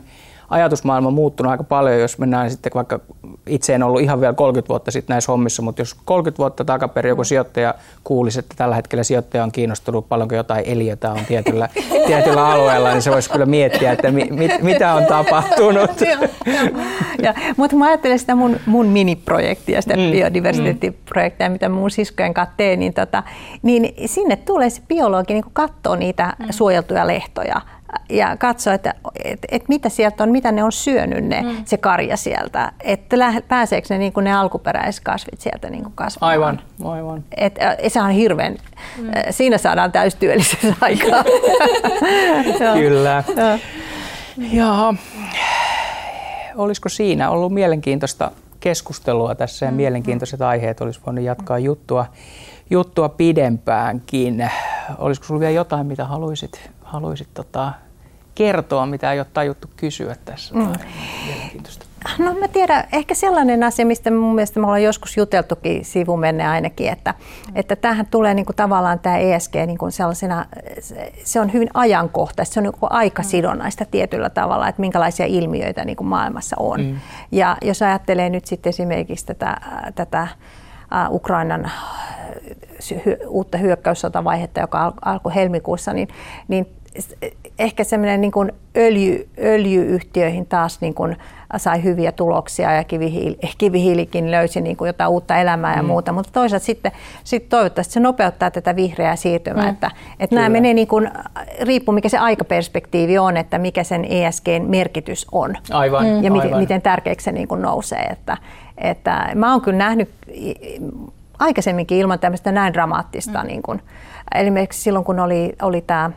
Speaker 2: ajatusmaailma on muuttunut aika paljon, jos mennään sitten vaikka, itse en ollut ihan vielä 30 vuotta sitten näissä hommissa, mutta jos 30 vuotta takaperin joku sijoittaja kuulisi, että tällä hetkellä sijoittaja on kiinnostunut paljonko jotain eliötä on tietyllä, tietyllä alueella, niin se voisi kyllä miettiä, että mi, mit, mitä on tapahtunut.
Speaker 3: ja, mutta mä ajattelen sitä mun, mun miniprojektia, sitä mm, biodiversiteettiprojektia, mitä mun siskojen kanssa teen, niin, tota, niin sinne tulee se biologi niin katsoa niitä mm. suojeltuja lehtoja ja katsoa, että et, et mitä sieltä on, mitä ne on syönyt ne, mm. se karja sieltä, että pääseekö ne, niin kuin ne alkuperäiskasvit sieltä niin kuin kasvamaan.
Speaker 2: Aivan, aivan.
Speaker 3: Et, et, se on hirveän, mm. siinä saadaan täystyöllisyys aikaa.
Speaker 2: Kyllä. Ja. Olisiko siinä ollut mielenkiintoista keskustelua tässä ja mm. mielenkiintoiset aiheet olisi voinut jatkaa juttua, juttua pidempäänkin. Olisiko sinulla vielä jotain, mitä haluaisit haluaisit tota, kertoa, mitä ei ole tajuttu kysyä tässä? Mm.
Speaker 3: Mielenkiintoista. No mä tiedän, ehkä sellainen asia, mistä mun mielestä me ollaan joskus juteltukin sivumenne ainakin, että, mm. että tähän tulee niin kuin tavallaan tämä ESG niin kuin sellaisena, se on hyvin ajankohtaista, se on niin kuin aikasidonnaista tietyllä tavalla, että minkälaisia ilmiöitä niin kuin maailmassa on. Mm. Ja jos ajattelee nyt sitten esimerkiksi tätä, tätä Ukrainan uutta hyökkäyssotavaihetta, joka alkoi helmikuussa, niin, niin ehkä semmoinen niin kuin öljy, öljyyhtiöihin taas niin kuin sai hyviä tuloksia ja kivihiili, kivihiilikin löysi niin kuin jotain uutta elämää ja mm. muuta, mutta toisaalta sitten, sitten toivottavasti se nopeuttaa tätä vihreää siirtymää, mm. että, että nämä menee niin kuin, riippuu mikä se aikaperspektiivi on, että mikä sen ESGn merkitys on
Speaker 2: aivan,
Speaker 3: ja miten, miten tärkeäksi se niin kuin nousee, että, että mä oon kyllä nähnyt aikaisemminkin ilman tämmöistä näin dramaattista, mm. niin kuin, esimerkiksi silloin kun oli, oli tämä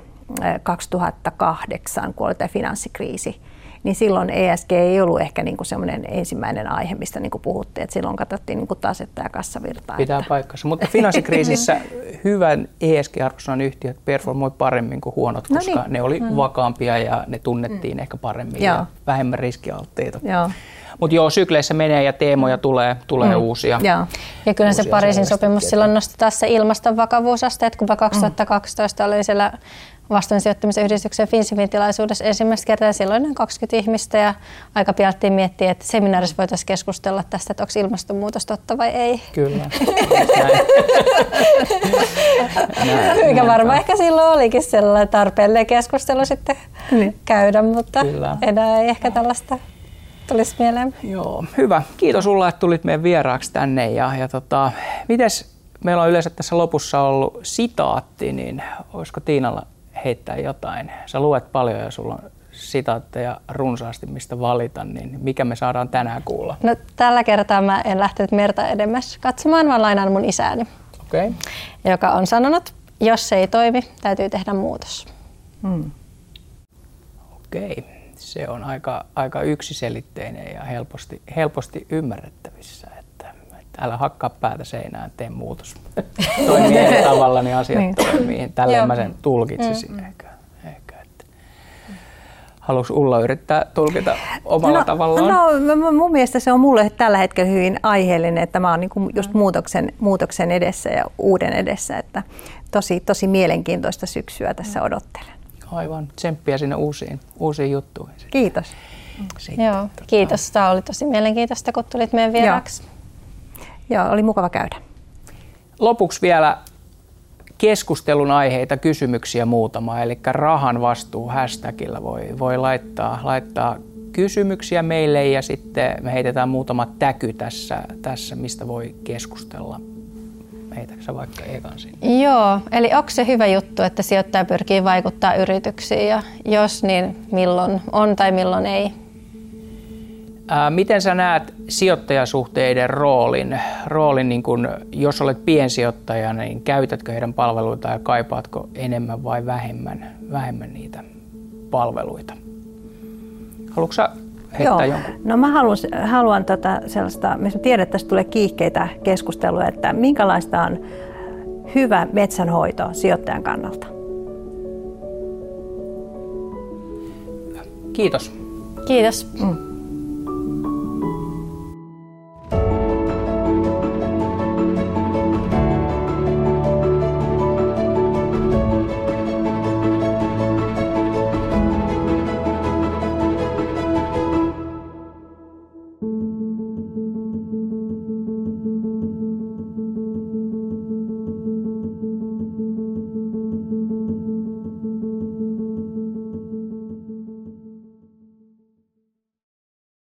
Speaker 3: 2008, kun oli tämä finanssikriisi, niin silloin ESG ei ollut ehkä niin kuin semmoinen ensimmäinen aihe, mistä niin kuin puhuttiin, että silloin katsottiin niin kuin tasetta ja kassavirtaa.
Speaker 2: Pitää että... paikkansa, mutta finanssikriisissä hyvän ESG-arvosanan yhtiöt performoi paremmin kuin huonot, no koska no niin. ne oli mm. vakaampia ja ne tunnettiin mm. ehkä paremmin Joo. ja vähemmän riskialtteita. Joo. Mutta joo, sykleissä menee ja teemoja tulee, tulee mm. uusia.
Speaker 1: Ja, ja kyllä se Pariisin sopimus silloin nosti taas se ilmaston vakavuusaste, että kun 2012 mm. oli siellä vastuun sijoittamisen yhdistyksen Finsivin tilaisuudessa ensimmäistä kertaa silloin noin 20 ihmistä ja aika pialttiin miettiä, että seminaarissa voitaisiin keskustella tästä, että onko ilmastonmuutos totta vai ei.
Speaker 2: Kyllä.
Speaker 1: Mikä varmaan ehkä silloin olikin sellainen tarpeellinen keskustelu sitten niin. käydä, mutta Kyllä. enää ei ehkä tällaista tulisi mieleen.
Speaker 2: Joo, hyvä. Kiitos sulla, että tulit meidän vieraaksi tänne. Ja, ja tota, mites, meillä on yleensä tässä lopussa ollut sitaatti, niin olisiko Tiinalla heittää jotain? Sä luet paljon ja sulla on sitaatteja runsaasti, mistä valita, niin mikä me saadaan tänään kuulla?
Speaker 1: No, tällä kertaa mä en lähtenyt merta edemmäs katsomaan, vaan lainaan mun isääni,
Speaker 2: okay.
Speaker 1: joka on sanonut, jos se ei toimi, täytyy tehdä muutos. Hmm.
Speaker 2: Okei. Okay se on aika, aika yksiselitteinen ja helposti, helposti ymmärrettävissä, että, että älä hakkaa päätä seinään, tee muutos. toimii eri tavalla, niin asiat niin. toimii. Tällä mä sen tulkitsisin mm. ehkä. ehkä että. Haluaisi Ulla yrittää tulkita omalla
Speaker 3: no,
Speaker 2: tavallaan?
Speaker 3: No, mun mielestä se on mulle tällä hetkellä hyvin aiheellinen, että mä oon niin just muutoksen, muutoksen edessä ja uuden edessä. Että tosi, tosi mielenkiintoista syksyä tässä odottelen.
Speaker 2: Aivan. Tsemppiä sinne uusiin, uusiin juttuihin.
Speaker 3: Kiitos.
Speaker 1: Sitten, Joo, tota... kiitos. Tämä oli tosi mielenkiintoista, kun tulit meidän vieraaksi.
Speaker 3: Joo. Joo, oli mukava käydä.
Speaker 2: Lopuksi vielä keskustelun aiheita, kysymyksiä muutama. Eli rahan vastuu hashtagillä voi, voi laittaa, laittaa kysymyksiä meille ja sitten me heitetään muutama täky tässä, tässä mistä voi keskustella. Heitäksä vaikka ekan sinne?
Speaker 1: Joo, eli onko se hyvä juttu, että sijoittaja pyrkii vaikuttaa yrityksiin ja jos niin milloin on tai milloin ei?
Speaker 2: Miten sä näet sijoittajasuhteiden roolin? roolin niin kun, jos olet piensijoittaja, niin käytätkö heidän palveluita ja kaipaatko enemmän vai vähemmän, vähemmän niitä palveluita? Haluatko sä heittää Joo. jonkun?
Speaker 3: No mä haluan, haluan tota sellaista, että tästä tulee kiihkeitä keskustelua, että minkälaista on hyvä metsänhoito sijoittajan kannalta?
Speaker 2: Kiitos.
Speaker 1: Kiitos. Mm.